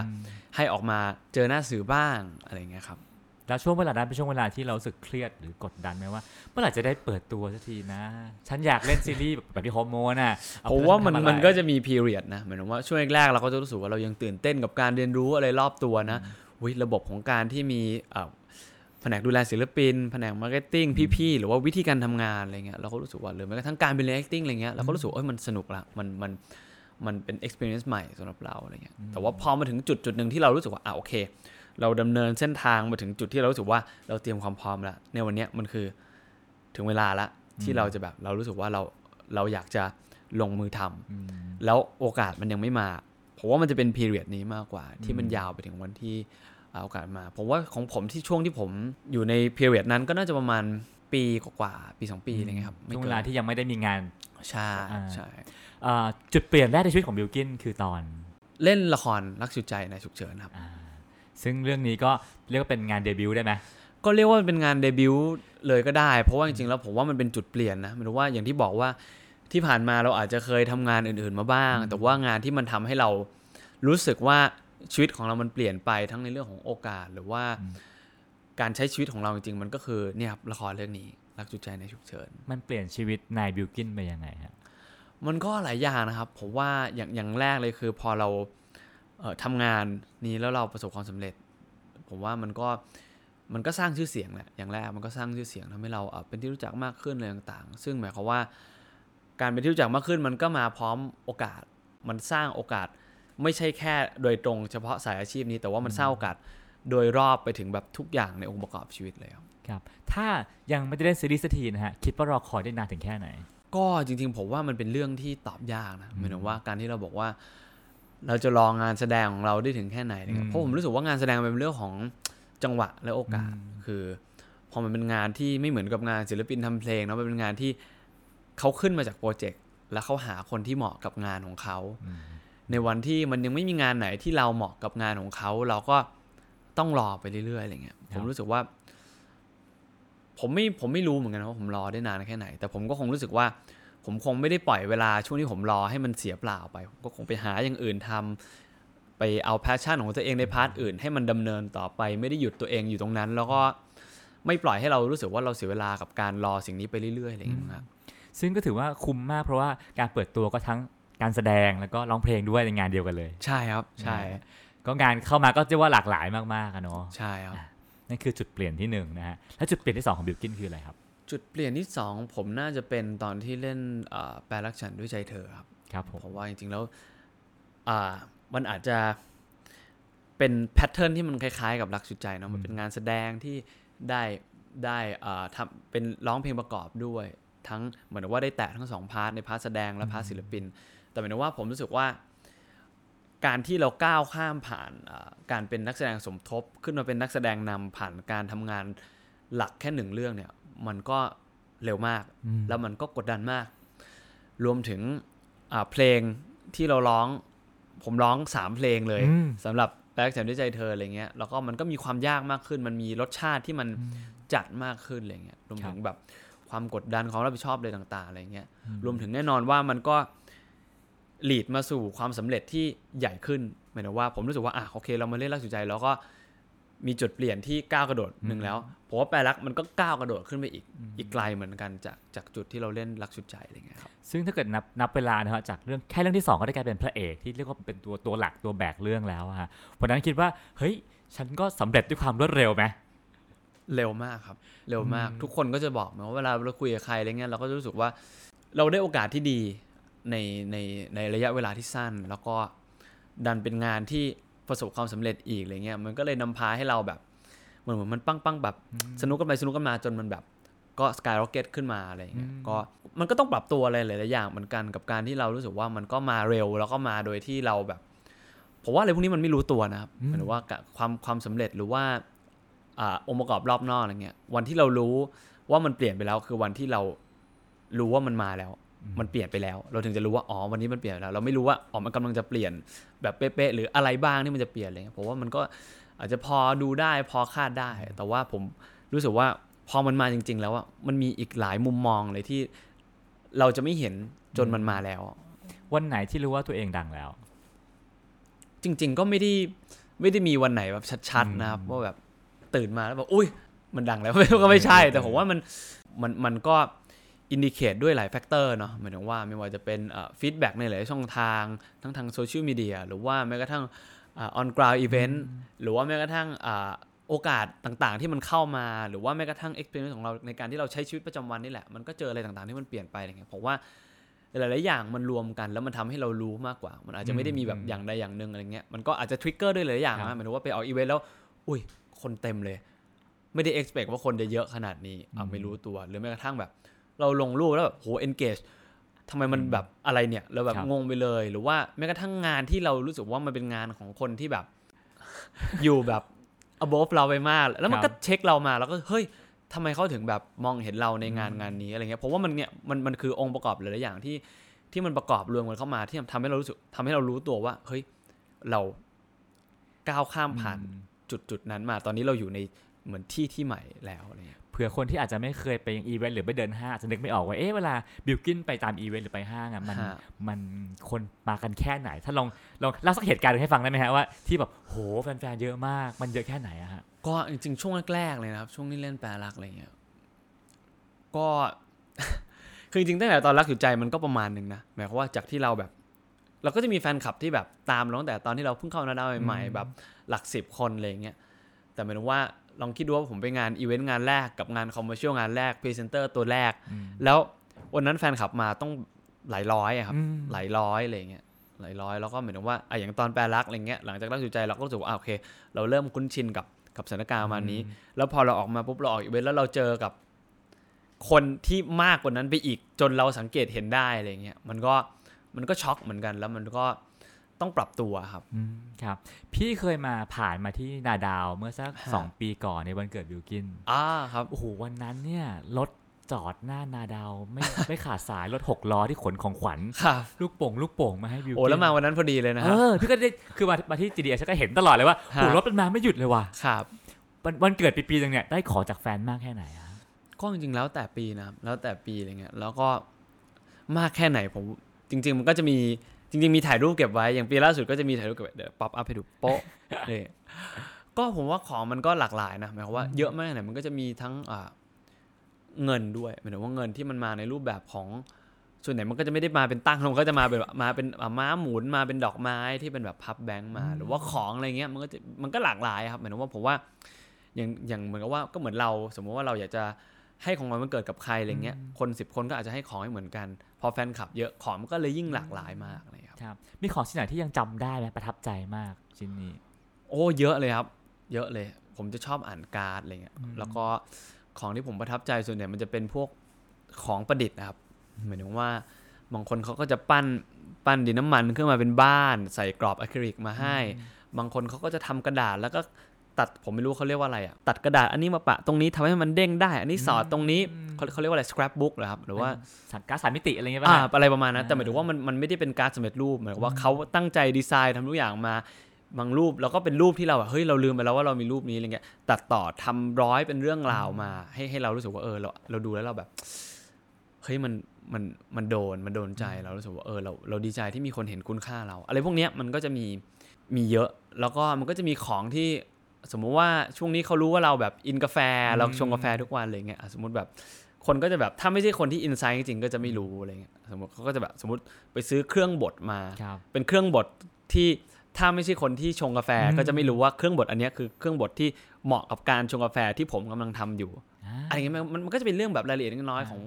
ให้ออกมาเจอหน้าสื่อบ้างอะไรเงี้ยครับๆ แล้วช่วงเวลานั้นเป็นช่วงเวลาที่เรารู้สึกเครียดหรือกดดันไหมว่า เมื่อไหร่จะได้เปิดตัวสักทีนะ ฉันอยากเล่นซีรีส์แบบแบบที่ฮอร์โมนอะเอผมว่ามันเพื่อทำอะไรมันก็จะมี period นะหมายถึงว่าช่วงแรกๆเราก็จะรู้สึกว่าเรายังตื่นเต้นกับการเรียนรู้อะไรรอบตัวนะวิระบบของการที่มีเอ่อแผนกดูแลศิลปิน แผนก marketing พี่ๆ หรือว่าวิธีการทำงานอะไรเงี้ยเราก็รู้สึกว่าหรือแม้กระทั่งการเป็นเรียน acting อะไรเงี้ยเราก็รู้สึกว่าเอ้ยมันสนุกละมันมันมันเป็น experience ใหม่สำหรับเราอะไรเงี้ยแต่ว่าพอมาถึงจุดจุดหนึ่งที่เรารู้สึกว่าอะโอเค เราดำเนินเส้นทางมาถึงจุดที่เรารู้สึกว่าเราเตรียมความพร้อมแล้วในวันเนี้ยมันคือถึงเวลาละที่เราจะแบบเรารู้สึกว่าเราเราอยากจะลงมือทำอืมแล้วโอกาสมันยังไม่มาผมว่ามันจะเป็นพีเรียดนี้มากกว่า ที่มันยาวไปถึงวันที่อ่าโอกาสมา ผมว่าของผมที่ช่วงที่ผมอยู่ในพีเรียดนั้นก็น่าจะประมาณปีกว่าๆปี2ปีอะไรเงี้ยครับไม่ช่วงกิเวนลาที่ยังไม่ได้มีงานใช่อ่าใช่อ่าจุดเปลี่ยนแรกในชีวิตของบิลกินคือตอน เล่นละครรักสุดใจในฉุกเฉินครับอ่า ซึ่งเรื่องนี้ก็เรียกว่าเป็นงานเดบิวต์ได้ไหมก็เรียกว่าเป็นงานเดบิวต์เลยก็ได้ เพราะว่าจริงๆแล้วผมว่ามันเป็นจุดเปลี่ยนนะหมายถึงว่าอย่างที่บอกว่าที่ผ่านมาเราอาจจะเคยทำงานอื่นๆมาบ้าง แต่ว่างานที่มันทำให้เรารู้สึกว่าชีวิตของเรามันเปลี่ยนไปทั้งในเรื่องของโอกาสหรือว่าการใช้ชีวิตของเราจริงๆ มันก็คือเนี่ยครับละครเรื่องนี้รักจุดใจในฉุกเฉิน มันเปลี่ยนชีวิตนายบิลกินไปยังไงฮะมันก็หลายอย่างนะครับผมว่าอย่างอย่างแรกเลยคือพอเราเอ่อ ทำงานนี้แล้วเราประสบความสำเร็จ ผมว่ามันก็มันก็สร้างชื่อเสียงแหละอย่างแรกมันก็สร้างชื่อเสียงทำให้เราเอ่อเป็นที่รู้จักมากขึ้นอะไรต่างๆ ซึ่งหมายความว่า การเป็นที่รู้จักมากขึ้นมันก็มาพร้อมโอกาส มันสร้างโอกาสไม่ใช่แค่โดยตรงเฉพาะสายอาชีพนี้ แต่ว่ามันสร้างโอกาสโดยรอบไปถึงแบบทุกอย่างในองค์ประกอบชีวิตเลยครับครับ ถ้ายังไม่ได้เล่นซีรีส์สักทีนะฮะคิดว่ารอคอยได้นานถึงแค่ไหน ก็จริงๆผมว่ามันเป็นเรื่องที่ตอบยากนะหมายถึงว่าการที่เราบอกว่า เราจะรองงานแสดงของเราได้ถึงแค่ไหนนะครัอืบมเพราะผมรู้สึกว่างานแสดงมันเป็นเรื่องของจังหวะและโอกาส คือพอมันเป็นงานที่ไม่เหมือนกับงานศิลปินทำเพลงเนาะมันเป็นงานที่เขาขึ้นมาจากโปรเจกต์แล้วเขาหาคนที่เหมาะกับงานของเขาในวันที่มันยังไม่มีงานไหนที่เราเหมาะกับงานของเขา เราก็ต้องรอไปเรื่อยๆอะไรเงี้ยครับผมรู้สึกว่า ผมไม่ผมไม่รู้เหมือนกันว่าผมรอได้นานแค่ไหน แต่ผมก็คงรู้สึกว่า ผมคงไม่ได้ปล่อยเวลาช่วงที่ผมรอให้มันเสียเปล่าไปผมก็คงไปหาอย่างอื่นทำไปเอา passion ของตัวเองใน part อื่น ให้มันดำเนินต่อไปไม่ได้หยุดตัวเองอยู่ตรงนั้น แล้วก็ไม่ปล่อยให้เรารู้สึกว่าเราเสียเวลากับการรอสิ่งนี้ไปเรื่อยๆอะไรอย่างเงี้ยครับซึ่งก็ถือว่าคุ้มมากเพราะว่าการเปิดตัวก็ทั้งการแสดงแล้วก็ร้องเพลงด้วยในงานเดียวกันเลย ใช่ครับใช่ ก็งานเข้ามาก็เรียกว่าหลากหลายมากๆอะเนาะใช่ครับนั่นคือจุดเปลี่ยนที่หนึ่งนะฮะแล้วจุดเปลี่ยนที่สองของบิลกินคืออะไรครับ จุดเปลี่ยนที่สองผมน่าจะเป็นตอนที่เล่นเอ่อแปลรักฉันด้วยใจเธอครับครับผมเพราะว่าจริงๆแล้วอ่ามันอาจจะเป็น pattern ที่มันคล้ายๆกับรักฉุดใจเนาะมันเป็นงานแสดงที่ได้ได้อ่าทำเป็นร้องเพลงประกอบด้วย ทั้งเหมือนว่าได้แตะทั้งสอง part ใน part แสดงและ part ศิลปิน แต่หมายถึงว่าผมรู้สึกว่า การที่เราก้าวข้ามผ่านอ่าการเป็นนักแสดงสมทบ ขึ้นมาเป็นนักแสดงนำผ่านการทำงานหลักแค่หนึ่งเรื่องเนี่ย มันก็เร็วมาก แล้วมันก็กดดันมาก รวมถึงอ่าเพลงที่เราร้อง ผมร้องสามเพลงเลยอืมสำหรับแบ็กฉันด้วยใจเธออะไรเงี้ยแล้วก็มันก็มีความยากมากขึ้น มันมีรสชาติที่มันจัดมากขึ้นอะไรเงี้ยรวมถึงแบบความกดดันของรับผิดชอบอะไรต่าง ๆอะไรเงี้ยรวมถึงแน่นอนว่ามันก็ลีดมาสู่ความสำเร็จที่ใหญ่ขึ้นหมายถึงว่าผมรู้สึกว่าอะโอเค เรามาเล่นรักสุดใจ แล้วก็ มีจุดเปลี่ยนที่ก้าวกระโดดหนึ่งแล้วผมว่าแปลรักมันก็ก้าวกระโดดขึ้นไปอีกอีกไกลเหมือนกันจากจากจุดที่เราเล่นรักสุดใจอะไรเงี้ยครับซึ่งถ้าเกิดนับนับเวลานะฮะจากเรื่องแค่เรื่องที่สองก็ได้กลายเป็นพระเอกที่เรียกว่าเป็นตัวตัวหลักตัวแบกเรื่องแล้วอะฮะวันนั้นคิดว่าเฮ้ยฉันก็สำเร็จด้วยความรวดเร็วไหมเร็วมากครับ เร็วมากทุกคนก็จะบอกมาว่าเวลาเราคุยกับใครอะไรเงี้ยเราก็จะรู้สึกว่าเราได้โอกาสที่ดีในในในระยะเวลาที่สั้น แล้วก็ดันเป็นงานที่ ประสบความสำเร็จอีกอะไรเงี้ยมันก็เลยนำพาให้เราแบบเหมือนเหมือนมันปั้งปั้งๆแบบสนุกกันไปสนุกกันมาจนมันแบบก็สกายร็อกเก็ตขึ้นมาอะไรเงี้ยก็มันก็ต้องปรับตัวอะไรหลายๆอย่างเหมือนกันกับการที่เรารู้สึกว่ามันก็มาเร็วแล้วก็มาโดยที่เราแบบ ผมว่าอะไรพวกนี้มันไม่รู้ตัวนะครับหมายถึงว่าความความสำเร็จหรือว่าอ่าองค์ประกอบรอบนอกอะไรเงี้ยวันที่เรารู้ว่ามันเปลี่ยนไปแล้วคือวันที่เรารู้ว่ามันมาแล้ว มันเปลี่ยนไปแล้ว เราถึงจะรู้ว่าอ๋อวันนี้มันเปลี่ยนไปแล้ว เราไม่รู้ว่าอ๋อมันกำลังจะเปลี่ยนแบบเป๊ะๆหรืออะไรบ้างที่มันจะเปลี่ยนอะไรเงี้ยผมว่ามันก็อาจจะพอดูได้พอคาดได้ แต่ว่าผมรู้สึกว่าพอมันมาจริง ๆ แล้วอะมันมีอีกหลายมุมมองเลยที่เราจะไม่เห็นจนมันมาแล้ว วันไหนที่รู้ว่าตัวเองดังแล้ว จริง ๆ ก็ไม่ได้ไม่ได้มีวันไหนแบบชัด ๆ นะครับว่าแบบตื่นมาแล้วแบบอุ้ยมันดังแล้วก็ไม่ใช่ แต่ผมว่ามันมันมันก็ indicate ด้วยหลาย factor เนาะหมายถึงว่าไม่ว่าจะเป็น feedback ในหลายช่องทาง ทั้งทางโซเชียลมีเดียหรือว่าแม้กระทั่ง on-ground event หรือว่าแม้กระทั่งอ่าโอกาสต่างๆที่มันเข้ามา หรือว่าแม้กระทั่ง experience ของเราในการที่เราใช้ชีวิตประจำวันนี่แหละมันก็เจออะไรต่างๆที่มันเปลี่ยนไปอะไรเงี้ยผมว่าหลายๆอย่างมันรวมกันแล้วมันทำให้เรารู้มากกว่า มันอาจจะไม่ได้มีแบบอย่างใดอย่างหนึ่งอะไรเงี้ยมันก็อาจจะ trigger ด้วยหลายๆอย่างครับนะหมายถึงว่าไปออกอีเวนต์แล้ว อุ้ยคนเต็มเลย ไม่ได้ expect ว่าคนจะเยอะขนาดนี้อะไม่รู้ตัวหรือแม้กระทั่งแบบ เราลงรูปแล้วแบบโห engage ทำไมมันแบบอะไรเนี่ยเราแบบครับงงไปเลย หรือว่าแม้กระทั่งงานที่เรารู้สึกว่ามันเป็นงานของคนที่แบบ อยู่แบบ above เราไปมาก แล้วมันก็เช็คเรามาแล้วก็เฮ้ยทำไมเขาถึงแบบมองเห็นเราในงานงานนี้อะไรเงี้ยผมว่ามันเนี่ยมันมันคือองค์ประกอบหลายๆอย่างที่ที่มันประกอบรวมกันเข้ามาที่ทำให้เรารู้สึกทำให้เรารู้ตัวว่า เฮ้ยเราก้าวข้ามผ่านจุดจุดๆนั้นมา ตอนนี้เราอยู่ใน เหมือนที่ที่ใหม่แล้วอะไรเงี้ยเผื่อคนที่อาจจะไม่เคยไปยังอีเวนต์หรือไปเดินห้างอาจจะนึกไม่ออกว่าเอ๊ะเวลาบิลกินไปตามอีเวนต์หรือไปห้างอะมันฮะมันคนมากันแค่ไหน ถ้าลองลองเล่าสักเหตุการณ์หนึ่งให้ฟังได้ไหมฮะว่าที่แบบโหแฟนๆเยอะมาก มันเยอะแค่ไหนอะฮะก็จริงๆช่วงแรกๆเลยนะครับ ช่วงที่เล่นแปลรักอะไรเงี้ยก็คือจริงๆตั้งแต่ตอนรักฉุดใจมันก็ประมาณหนึ่งนะหมายความว่าจากที่เราแบบ เราก็จะมีแฟนคลับที่แบบตามเราตั้งแต่ตอนที่เราเพิ่งเข้านาดาวใหม่ๆแบบหลักสิบคนอะไรเงี้ยแต่หมายถึงว่า ลองคิดดูว่าผมไปงานอีเวนต์งานแรกกับงาน commercial งานแรกพรีเซนเตอร์ตัวแรก แล้ววันนั้นแฟนคลับมาต้องหลายร้อยอะครับอืมหลายร้อยอะไรเงี้ยหลายร้อยแล้วก็เหมือนกับว่าอะอย่างตอนแปลรักอะไรเงี้ยหลังจากรักอยู่ใจเราก็รู้สึกว่าอะโอเค เราเริ่มคุ้นชินกับกับสถานการณ์ประมาณนี้ แล้วพอเราออกมาปุ๊บเราออกอีเวนต์แล้วเราเจอกับคนที่มากกว่านั้นไปอีกจนเราสังเกตเห็นได้อะไรเงี้ยมันก็มันก็ช็อกเหมือนกันแล้วมันก็ ต้องปรับตัวครับอืมครับ พี่เคยมาผ่านมาที่นาดาวเมื่อสักฮะสองปีก่อนในวันเกิดบิลกินอ่าครับโอ้โหวันนั้นเนี่ยรถจอดหน้านาดาวไม่ไม่ขาดสายรถหกล้อที่ขนของขวัญครับลูกโป่งลูกโป่งมาให้บิลกินโอ้แล้วมาวันนั้นพอดีเลยนะครับเออพี่ก็ได้คือมามาที่ GDH ก็เห็นตลอดเลยว่าฮะโหรถมันมาไม่หยุดเลยว่ะครับวันวันเกิดปีๆนึงเนี่ยได้ของจากแฟนมากแค่ไหนอะก็จริงๆแล้วแต่ปีนะครับแล้วแต่ปีอะไรเงี้ยแล้วก็มากแค่ไหนผมจริง ๆ มันก็จะมี จริงๆมีถ่ายรูปเก็บไว้อย่างปีล่าสุดก็จะมีถ่ายรูปเก็บไว้เดี๋ยว pop up ให้ดูโป๊ะนี่ก็ผมว่าของมันก็หลากหลายนะหมายความว่าเยอะมากเนี่ยมันก็จะมีทั้งอ่าเงินด้วยหมายถึงว่าเงินที่มันมาในรูปแบบของส่วนไหนมันก็จะไม่ได้มาเป็นตั้งมันก็จะมาเป็นแบบมาเป็นอ่าม้าหมุนมาเป็นดอกไม้ที่เป็นแบบพับแบงค์มา หรือว่าของอะไรเงี้ยมันก็จะมันก็หลากหลายครับหมายถึงว่าผมว่าอย่างอย่างเหมือนกับว่าก็เหมือนเราสมมติว่าเราอยากจะ ให้ของขวัญวันเกิดกับใครอะไรเงี้ยคนสิบคนก็อาจจะให้ของให้เหมือนกัน พอแฟนคลับเยอะของมันก็เลยยิ่งหลากหลายมากอะไรเลยครับครับมีของชิ้นไหนที่ยังจำได้ไหมประทับใจมากชิ้นนี้ โอ้เยอะเลยครับ เยอะเลย ผมจะชอบอ่านการ์ดอะไรเงี้ยแล้วก็ของที่ผมประทับใจส่วนใหญ่มันจะเป็นพวกของประดิษฐ์นะครับหมายถึงว่าบางคนเขาก็จะปั้นปั้นดินน้ำมันขึ้นมาเป็นบ้าน ใส่กรอบอะคริลิกมาให้ บางคนเขาก็จะทำกระดาษแล้วก็ ตัดผมไม่รู้เขาเรียกว่าอะไรอะตัดกระดาษอันนี้มาปะตรงนี้ทำให้มันเด้งได้ อันนี้สอดตรงนี้เขาเขาเรียกว่าอะไร scrapbook เหรอครับหรือว่าสัการดสามมิติอะไรเงี้ยป่ะอ่าฮะอะไรประมาณนั้นแต่อ่าหมายถึงว่ามันมันไม่ได้เป็นการดสำเร็จรูปหมายถึงว่าเขาตั้งใจดีไซน์ทำทุกอย่างมาบางรูปแล้วก็เป็นรูปที่เราแบบเฮ้ยเราลืมไปแล้วว่าเรามีรูปนี้อะไรเงี้ยตัดต่อทำร้อยเป็นเรื่องราวมา ให้ให้เรารู้สึกว่าเออเราเราดูแล้วเราแบบเฮ้ยมันมันมันโดนมันโดนใจเรารู้สึกว่าเออเราเราดีใจที่มีคนเห็นคุณค่าเรา อะไรพวกเนี้ยมันก็จะมีมีเยอะแล้วก็มันก็จะมีของที่ สมมุติว่าช่วงนี้เขารู้ว่าเราแบบอินกาแฟเราชงกาแฟทุกวันอะไรเงี้ยอะสมมติแบบคนก็จะแบบถ้าไม่ใช่คนที่อินไซต์จริงๆก็จะไม่รู้อะไรเงี้ยสมมติเขาก็จะแบบสมมติไปซื้อเครื่องบดมาครับเป็นเครื่องบดที่ถ้าไม่ใช่คนที่ชงกาแฟอืมก็จะไม่รู้ว่าเครื่องบดอันเนี้ยคือเครื่องบดที่เหมาะกับการชงกาแฟที่ผมกำลังทำอยู่อ่าอะไรเงี้ยมันมันมันก็จะเป็นเรื่องแบบรายละเอียดน้อยอ่าๆของ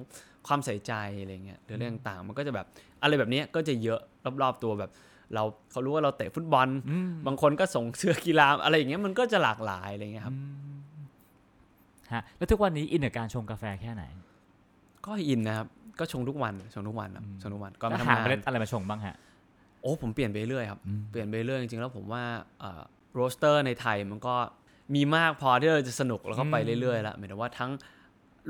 ความใส่ใจอะไรเงี้ยหรือเรื่องต่างๆมันก็จะแบบอะไรแบบเนี้ยก็จะเยอะรอบๆตัวแบบ เราเขารู้ว่าเราเตะฟุตบอลอืมบางคนก็ส่งเสื้อกีฬาอะไรอย่างเงี้ยมันก็จะหลากหลายอะไรเงี้ยครับฮะแล้วทุกวันนี้อินกับการชงกาแฟแค่ไหน ก็อินนะครับ ก็ชงทุกวันชงทุกวันครับอืมชงทุกวันก่อนแล้วมาหาทำงาเมล็ดนอะไรมาชงบ้างฮะโอ้ผมเปลี่ยนไปเรื่อยครับอืมเปลี่ยนไปเรื่อยจริงๆแล้วผมว่า roaster ในไทยมันก็มีมากพอที่เราจะสนุกแล้วก็ไปเรื่อยๆแล้วหมายถึงว่าทั้ง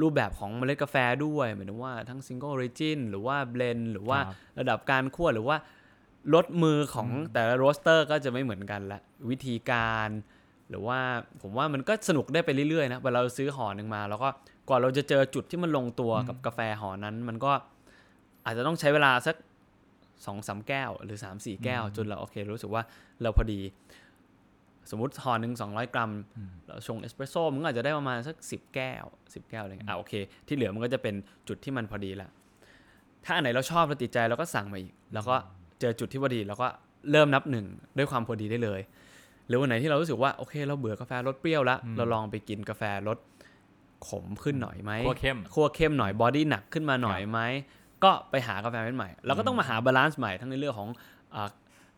รูปแบบของเมล็ดกาแฟด้วยหมายถึงว่าทั้งซิงเกิล r ร g จินหรือว่าเบลนหรือว่าครับระดับการคั่วหรือว่า รสมือของแต่ละ roaster ก็จะไม่เหมือนกันละวิธีการหรือว่าผมว่ามันก็สนุกได้ไปเรื่อยๆนะเวลาเราซื้อห่อหนึ่งมา แล้วก็กว่าเราจะเจอจุดที่มันลงตัวกับกาแฟห่อนั้น มันก็อาจจะต้องใช้เวลาสักสองสามแก้ว หรือสามสี่แก้ว จนเราโอเค รู้สึกว่าเราพอดี สมมติห่อหนึ่งสองร้อยกรัม เราชงเอสเปรสโซ่มันก็อาจจะได้ประมาณสักสิบแก้วสิบแก้วอะไรเงี้ยอะโอเค ที่เหลือมันก็จะเป็นจุดที่มันพอดีละถ้าอันไหนเราชอบเราติดใจเราก็สั่งมาอีก แล้วก็ เจอจุดที่พอดีแล้วก็เริ่มนับหนึ่งด้วยความพอดีได้เลย หรือวันไหนที่เรารู้สึกว่าโอเค เราเบื่อกาแฟรสเปรี้ยวแล้วเราลองไปกินกาแฟรสขมขึ้นหน่อยไหมคั่วเข้มคั่วเข้มหน่อย body หนักขึ้นมาหน่อยไหมก็ไปหากาแฟเป็นใหม่เราก็ต้องมาหา balance ใหม่ทั้งในเรื่องของ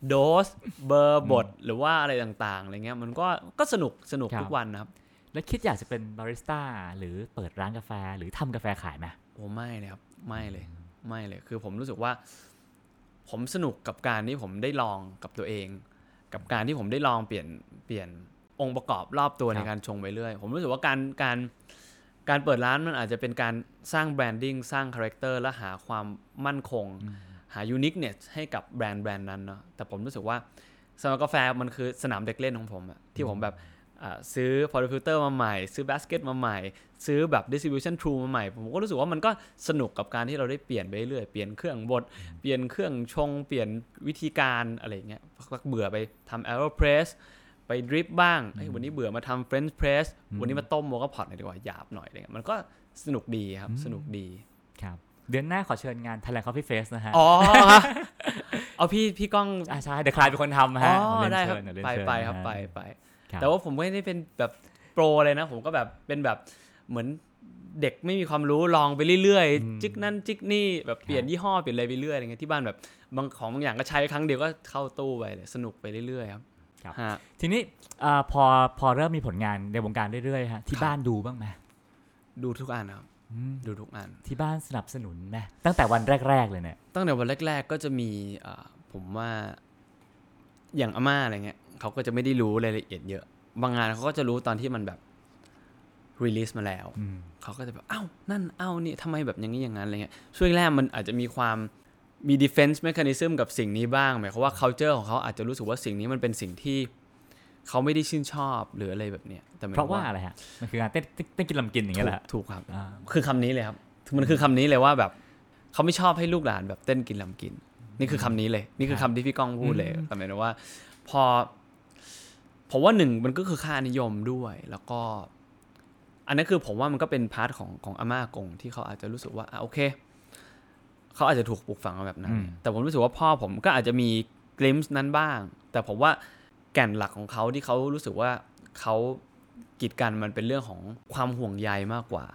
โดสเบอร์บดหรือว่าอะไรต่างๆอะไรเงี้ยมันก็ก็สนุกสนุกครับทุกวันนะครับแล้วคิดอยากจะเป็นบาริสต้าหรือเปิดร้านกาแฟหรือทำกาแฟขายไหมโอ้ไม่เลยครับไม่เลยไม่เลย คือผมรู้สึกว่า ผมสนุกกับการที่ผมได้ลองกับตัวเอง กับการที่ผมได้ลองเปลี่ยนเปลี่ยนองค์ประกอบรอบตัวในการชงไปเรื่อย ผมรู้สึกว่าการการการเปิดร้านมันอาจจะเป็นการสร้าง branding สร้าง character และหาความมั่นคง หา uniqueness ให้กับแบรนด์แบรนด์นั้นเนาะแต่ผมรู้สึกว่าสำหรับกาแฟมันคือสนามเด็กเล่นของผมอะที่ผมแบบอ่า ซื้อ portafilter มาใหม่ ซื้อบาสเกตมาใหม่ ซื้อแบบ distribution tool มาใหม่ ผมก็รู้สึกว่ามันก็สนุกกับการที่เราได้เปลี่ยนไปเรื่อย เปลี่ยนเครื่องบด เปลี่ยนเครื่องชง เปลี่ยนวิธีการอะไรอย่างเงี้ยพักๆเบื่อไปทำ aeropress ไปดริปบ้างเฮ้ยวันนี้เบื่อมาทำ french press วันนี้มาต้มโมกาพอตหน่อยดีกว่าหยาบหน่อยอะไรเงี้ยมันก็สนุกดีครับ สนุกดี ครับ เดือนหน้าขอเชิญงาน Thailand Coffee Fest นะฮะ อ๋อ เอาพี่พี่ก้องอ่าใช่ เดี๋ยวคลายเป็นคนทำอ๋ฮะอเยนได้ครับเชิญเยวเยนไปเชิญไปครับนะฮะไปไปครับ แต่ว่าผมไม่ได้เป็นแบบโปรเลยนะ ผมก็แบบเป็นแบบเหมือนเด็กไม่มีความรู้ลองไปเรื่อยๆจิกนั่นจิกนี่แบบเปลี่ยนยี่ห้อเปลี่ยนอะไรไปเรื่อยอะไรเงี้ยที่บ้านแบบบางของบางอย่างก็ใช้ครั้งเดียวก็เข้าตู้ไปเลยสนุกไปเรื่อยๆครับครับฮะทีนี้อ่าพอพอเริ่มมีผลงานในวงการเรื่อยๆฮะที่ครับบ้านดูบ้างไหมดูทุกอันครับอืมดูทุกอันที่บ้านสนับสนุนไหมตั้งแต่วันแรก ๆ เลยเนี่ยตั้งแต่วันแรก ๆ ก็จะมีอ่าผมว่าอย่างอาม่าอะไรเงี้ย เขาก็จะไม่ได้รู้รายละเอียดเยอะ บางงานเขาก็จะรู้ตอนที่มันแบบรีลิสมาแล้วอืมเขาก็จะแบบ เอ้า นั่น เอ้า นี่ทำไมแบบอย่างนี้อย่างนั้นอะไรเงี้ย ช่วงแรกมันอาจจะมีความมี defense mechanism กับสิ่งนี้บ้าง หมายความว่า culture ของเขาอาจจะรู้สึกว่าสิ่งนี้มันเป็นสิ่งที่เขาไม่ได้ชื่นชอบหรืออะไรแบบเนี้ย แต่หมยเพถึราะงว่าอะไรฮะ มันคือการเต้นเต้นเต้นกินลำกินอย่างเงี้ยแหละฮะถูกถูกครับอ่าคือคำนี้เลยครับ มันคือคำนี้เลยว่าแบบเขาไม่ชอบให้ลูกหลานแบบเต้นกินลำกิน นี่คือคำนี้เลย นี่คือคำที่พี่ก้องพูดเลยอืมแต่หมายถึงว่า พอ ผมว่าหนึ่งมันก็คือค่านิยมด้วย แล้วก็ อันนั้นคือผมว่ามันก็เป็น part ของของอาม่าอากงที่เขาอาจจะรู้สึกว่าอะโอเคเขาอาจจะถูกปลูกฝังมาแบบนั้นอืมแต่ผมรู้สึกว่าพ่อผมก็อาจจะมี glimpse นั้นบ้าง แต่ผมว่าแก่นหลักของเขาที่เขารู้สึกว่าเขากีดกันมันเป็นเรื่องของความห่วงใยมากกว่า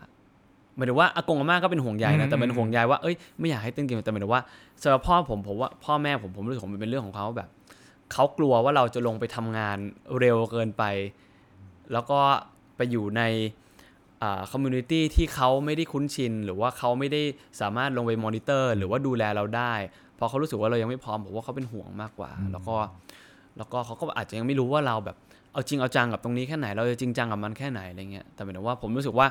หมายถึงว่าอากงอาม่าก็เป็นห่วงใยนะแต่เป็นห่วงใยว่าเอ้ยไม่อยากให้เต้นกินแต่หมายถึงว่าสำหรับพ่อผมผมว่าพ่อแม่ผมผมรู้สึกว่ามันเป็นเรื่องของเขาแบบ เขากลัวว่าเราจะลงไปทำงานเร็วเกินไป แล้วก็ไปอยู่ใน community ที่เขาไม่ได้คุ้นชิน หรือว่าเขาไม่ได้สามารถลงไปมอนิเตอร์ หรือว่าดูแลเราได้เพราะเขารู้สึกว่าเรายังไม่พร้อมผมว่าเขาเป็นห่วงมากกว่า แล้วก็แล้วก็เขาก็อาจจะยังไม่รู้ว่าเราแบบเอาจริงเอาจังกับตรงนี้แค่ไหน เราจะจริงจังกับมันแค่ไหนอะไรเงี้ยแต่หมายถึงว่าผมรู้สึกว่า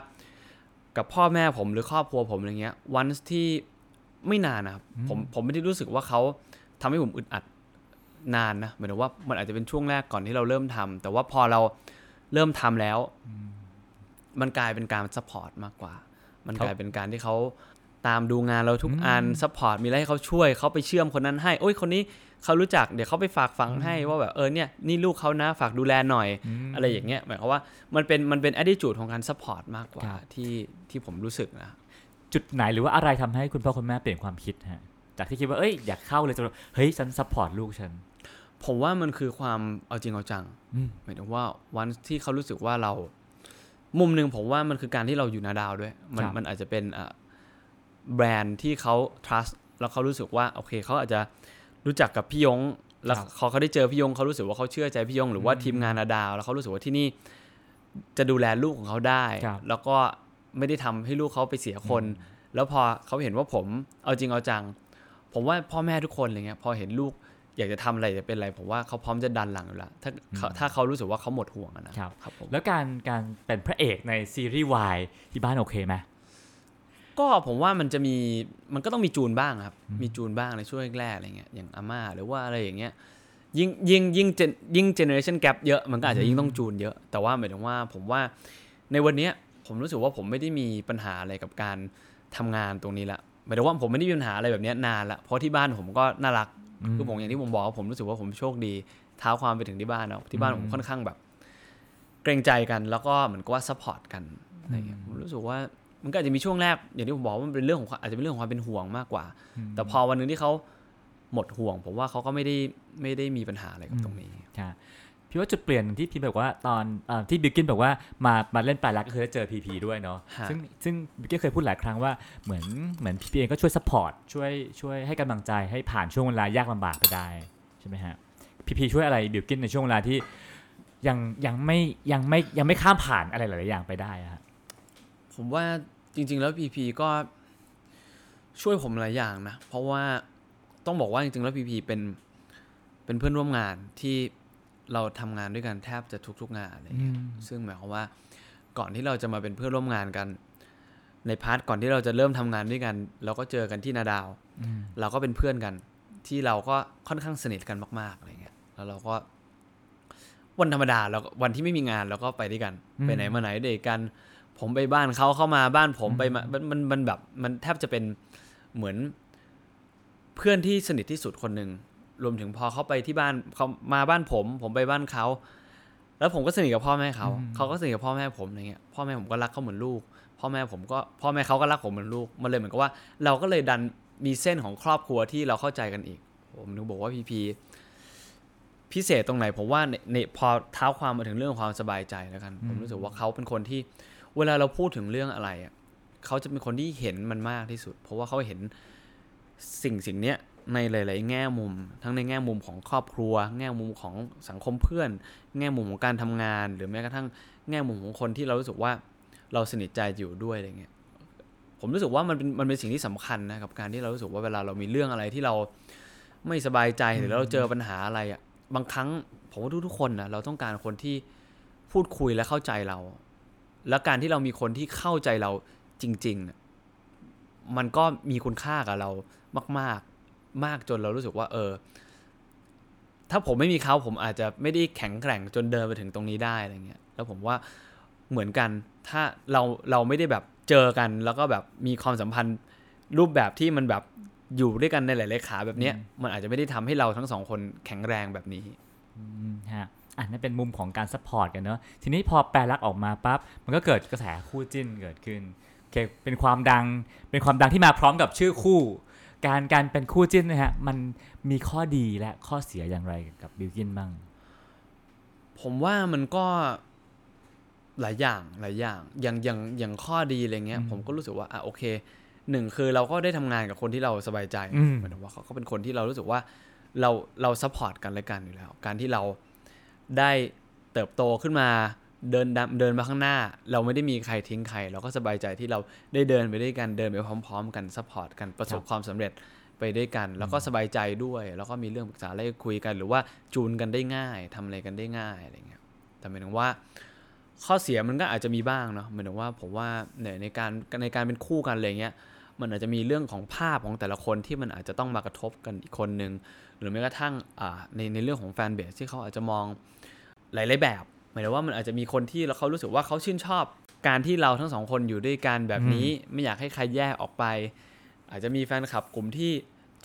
กับพ่อแม่ผมหรือครอบครัวผมอะไรเงี้ยวันที่ไม่นานนะครับผมผมไม่ได้รู้สึกว่าเขาทำให้ผมอึดอัด นานนะหมายถึงว่ามันอาจจะเป็นช่วงแรกก่อนที่เราเริ่มทำแต่ว่าพอเราเริ่มทำแล้ว มันกลายเป็นการ support มากกว่า มันกลายเป็นการที่เขาตามดูงานเราทุกอัน support มีอะไรให้เขาช่วยเขาไปเชื่อมคนนั้นให้โอ้ยคนนี้เขารู้จักเดี๋ยวเขาไปฝากฝังให้ว่าแบบเออเนี่ยนี่ลูกเขานะฝากดูแลหน่อย อะไรอย่างเงี้ยหมายความว่ามันเป็นมันเป็น attitude ของการ support มากกว่าครับที่ที่ผมรู้สึกนะจุดไหนหรือว่าอะไรทำให้คุณพ่อคุณแม่เปลี่ยนความคิดฮะจากที่คิดว่าเอ้ยอย่าเข้าเลยจนเฮ้ยฉัน support ลูกฉัน ผมว่ามันคือความเอาจริงเอาจังอืมหมายถึงว่าวันที่เขารู้สึกว่าเรา มุมหนึ่งผมว่ามันคือการที่เราอยู่นาดาวด้วย มันครับมันอาจจะเป็นอะแบรนด์ที่เขา trust แล้วเขารู้สึกว่าโอเคเขาอาจจะรู้จักกับพี่ยง แล้วครับเขาเขาได้เจอพี่ยงเขารู้สึกว่าเขาเชื่อใจพี่ยง หรือว่าทีมงานนาดาว แล้วเขารู้สึกว่าที่นี่จะดูแลลูกของเขาได้ครับแล้วก็ไม่ได้ทำให้ลูกเขาไปเสียคน แล้วพอเขาเห็นว่าผมเอาจริงเอาจัง ผมว่าพ่อแม่ทุกคนอะไรเงี้ยพอเห็นลูก อยากจะทำอะไรจะเป็นอะไรผมว่าเขาพร้อมจะดันหลังอยู่แล้วถ้าเขาถ้าเขารู้สึกว่าเขาหมดห่วงอะนะครับครับผมแล้วการการเป็นพระเอกในซีรีส์วายที่บ้านโอเคไหมก็ผมว่ามันจะมีมันก็ต้องมีจูนบ้างครับ มีจูนบ้างในช่วงแรกๆอะไรเงี้ยอย่างอาม่าหรือว่าอะไรอย่างเงี้ยยิ่งยิ่งยิ่ง gen- ยิ่งเจเนอเรชันแกรเยอะมันก็อาจจะยิ่งต้องจูนเยอะ แต่ว่าหมายถึงว่าผมว่าในวันเนี้ยผมรู้สึกว่าผมไม่ได้มีปัญหาอะไรกับการทำงานตรงนี้ละหมายถึงว่าผมไม่ได้มีปัญหาอะไรแบบเนี้ยนานละเพราะที่บ้านผมก็น่ารัก คือผมอย่างที่ผมบอกว่าผมรู้สึกว่าผมโชคดีเท้าความไปถึงที่บ้านเนาะที่บ้านผมค่อนข้างแบบ เกรงใจกัน แล้วก็เหมือนกับว่า support กันอะไรเงี้ยผมรู้สึกว่ามันก็อาจจะมีช่วงแรกอย่างที่ผมบอกว่ามันเป็นเรื่องของความอาจจะเป็นเรื่องของความเป็นห่วงมากกว่า แต่พอวันหนึ่งที่เขาหมดห่วง ผมว่าเขาก็ไม่ได้ไม่ได้มีปัญหาอะไรกับตรงนี้ค่ะ พี่ว่าจุดเปลี่ยนที่พี่บอกว่าตอนเออที่บิวกิ้นบอกว่ามามาเล่นแปลรักก็คือได้เจอพีพีด้วยเนาะฮะซึ่งซึ่งบิวกิ้นเคยพูดหลายครั้งว่าเหมือนเหมือนพีพีเองก็ช่วย support ช่วยช่วยให้กำลังใจให้ผ่านช่วงเวลายากลำบากไปได้ใช่ไหมฮะพีพีช่วยอะไรบิวกิ้นในช่วงเวลาที่ยังยังไม่ยังไม่ยังไม่ข้ามผ่านอะไรหลาย ๆ อย่างไปได้อะฮะผมว่าจริง ๆ แล้วพีพีก็ช่วยผมหลายอย่างนะ เพราะว่าต้องบอกว่าจริง ๆ แล้วพีพีเป็นเป็นเพื่อนร่วมงานที่ เราทำงานด้วยกันแทบจะทุก ๆงานอะไรอย่างเงี้ยซึ่งหมายความว่าก่อนที่เราจะมาเป็นเพื่อนร่วมงานกัน ใน part ก่อนที่เราจะเริ่มทำงานด้วยกัน เราก็เจอกันที่นาดาว เราก็เป็นเพื่อนกัน ที่เราก็ค่อนข้างสนิทกันมากๆอะไรเงี้ยแล้วเราก็วันธรรมดาเราก็วันที่ไม่มีงานเราก็ไปด้วยกันอืมไปไหนมาไหนด้วยกัน ผมไปบ้านเขาเข้ามาบ้านผมไปมามันมันมันแบบมันแทบจะเป็นเหมือนเพื่อนที่สนิทที่สุดคนหนึ่ง รวมถึงพอเขาไปที่บ้านเขามาบ้านผม ผมไปบ้านเขา แล้วผมก็สนิทกับพ่อแม่เขา เขาก็สนิทกับพ่อแม่ผมอะไรเงี้ย พ่อแม่ผมก็รักเขาเหมือนลูก พ่อแม่ผมก็พ่อแม่เขาก็รักผมเหมือนลูก มันเลยเหมือนกับว่า เราก็เลยดันมีเส้นของครอบครัวที่เราเข้าใจกันอีก ผมถึงบอกว่าพีพีพิเศษตรงไหนผมว่าในในพอเท้าความมาถึงเรื่องของความสบายใจแล้วกัน ผมรู้สึกว่าเขาเป็นคนที่เวลาเราพูดถึงเรื่องอะไรอะเขาจะเป็นคนที่เห็นมันมากที่สุด เพราะว่าเขาเห็นสิ่งสิ่งเนี้ย ในหลาย ๆ แง่มุม ทั้งในแง่มุมของครอบครัว แง่มุมของสังคมเพื่อน แง่มุมของการทำงาน หรือแม้กระทั่งแง่มุมของคนที่เรารู้สึกว่าเราสนิทใจอยู่ด้วยอะไรเงี้ยผมรู้สึกว่ามันเป็นมันเป็นสิ่งที่สำคัญนะกับการที่เรารู้สึกว่าเวลาเรามีเรื่องอะไรที่เราไม่สบายใจหรือเราเจอปัญหาอะไรอะบางครั้งผมว่าทุกๆคนนะเราต้องการคนที่พูดคุยและเข้าใจเรา แล้วการที่เรามีคนที่เข้าใจเราจริงๆน่ะมันก็มีคุณค่ากับเรามาก ๆ มากจนเรารู้สึกว่า เออ ถ้าผมไม่มีเขาผมอาจจะไม่ได้แข็งแกร่งจนเดินไปถึงตรงนี้ได้อะไรเงี้ย แล้วผมว่าเหมือนกัน ถ้าเราเราไม่ได้แบบเจอกัน แล้วก็แบบมีความสัมพันธ์รูปแบบที่มันแบบอยู่ด้วยกันในหลายๆขาแบบเนี้ย มันอาจจะไม่ได้ทำให้เราทั้งสองคนแข็งแรงแบบนี้อืมฮะอะนั่นเป็นมุมของการ support กันเนอะทีนี้พอแปลลักษณ์ออกมาปั๊บมันก็เกิดกระแสคู่จิ้นเกิดขึ้นโอเคเป็นความดังเป็นความดังที่มาพร้อมกับชื่อคู่ การการเป็นคู่จิ้นนะฮะมันมีข้อดีและข้อเสียอย่างไรกับบิวกิ้นบ้าง ผมว่ามันก็หลายอย่างหลายอย่างอย่างอย่างอย่างข้อดีอะไรเงี้ยอืมผมก็รู้สึกว่าอะโอเคหนึ่งคือเราก็ได้ทำงานกับคนที่เราสบายใจอืมหมายถึงว่าเขาก็เป็นคนที่เรารู้สึกว่าเราเรา support กันและกันอยู่แล้ว การที่เราได้เติบโตขึ้นมา เดินดำเดินมาข้างหน้า เราไม่ได้มีใครทิ้งใคร เราก็สบายใจที่เราได้เดินไปด้วยกันเดินไปพร้อม ๆ กัน support กันประสบความสำเร็จไปด้วยกัน แล้วก็สบายใจด้วย แล้วก็มีเรื่องปรึกษาอะไรคุยกัน หรือว่าจูนกันได้ง่ายทำอะไรกันได้ง่ายอะไรเงี้ยแต่หมายถึงว่า ข้อเสียมันก็อาจจะมีบ้างเนาะหมายถึงว่าผมว่าเนี่ยในการในการเป็นคู่กันอะไรเงี้ยมันอาจจะมีเรื่องของภาพของแต่ละคนที่มันอาจจะต้องมากระทบกันอีกคนนึงหรือแม้กระทั่งอ่าในในเรื่องของแฟนเบสที่เขาอาจจะมองหลายๆแบบ หมายถึงว่ามันอาจจะมีคนที่เขารู้สึกว่าเขาชื่นชอบการที่เราทั้งสองคนอยู่ด้วยกันแบบนี้ ไม่อยากให้ใครแยกออกไป อาจจะมีแฟนคลับกลุ่มที่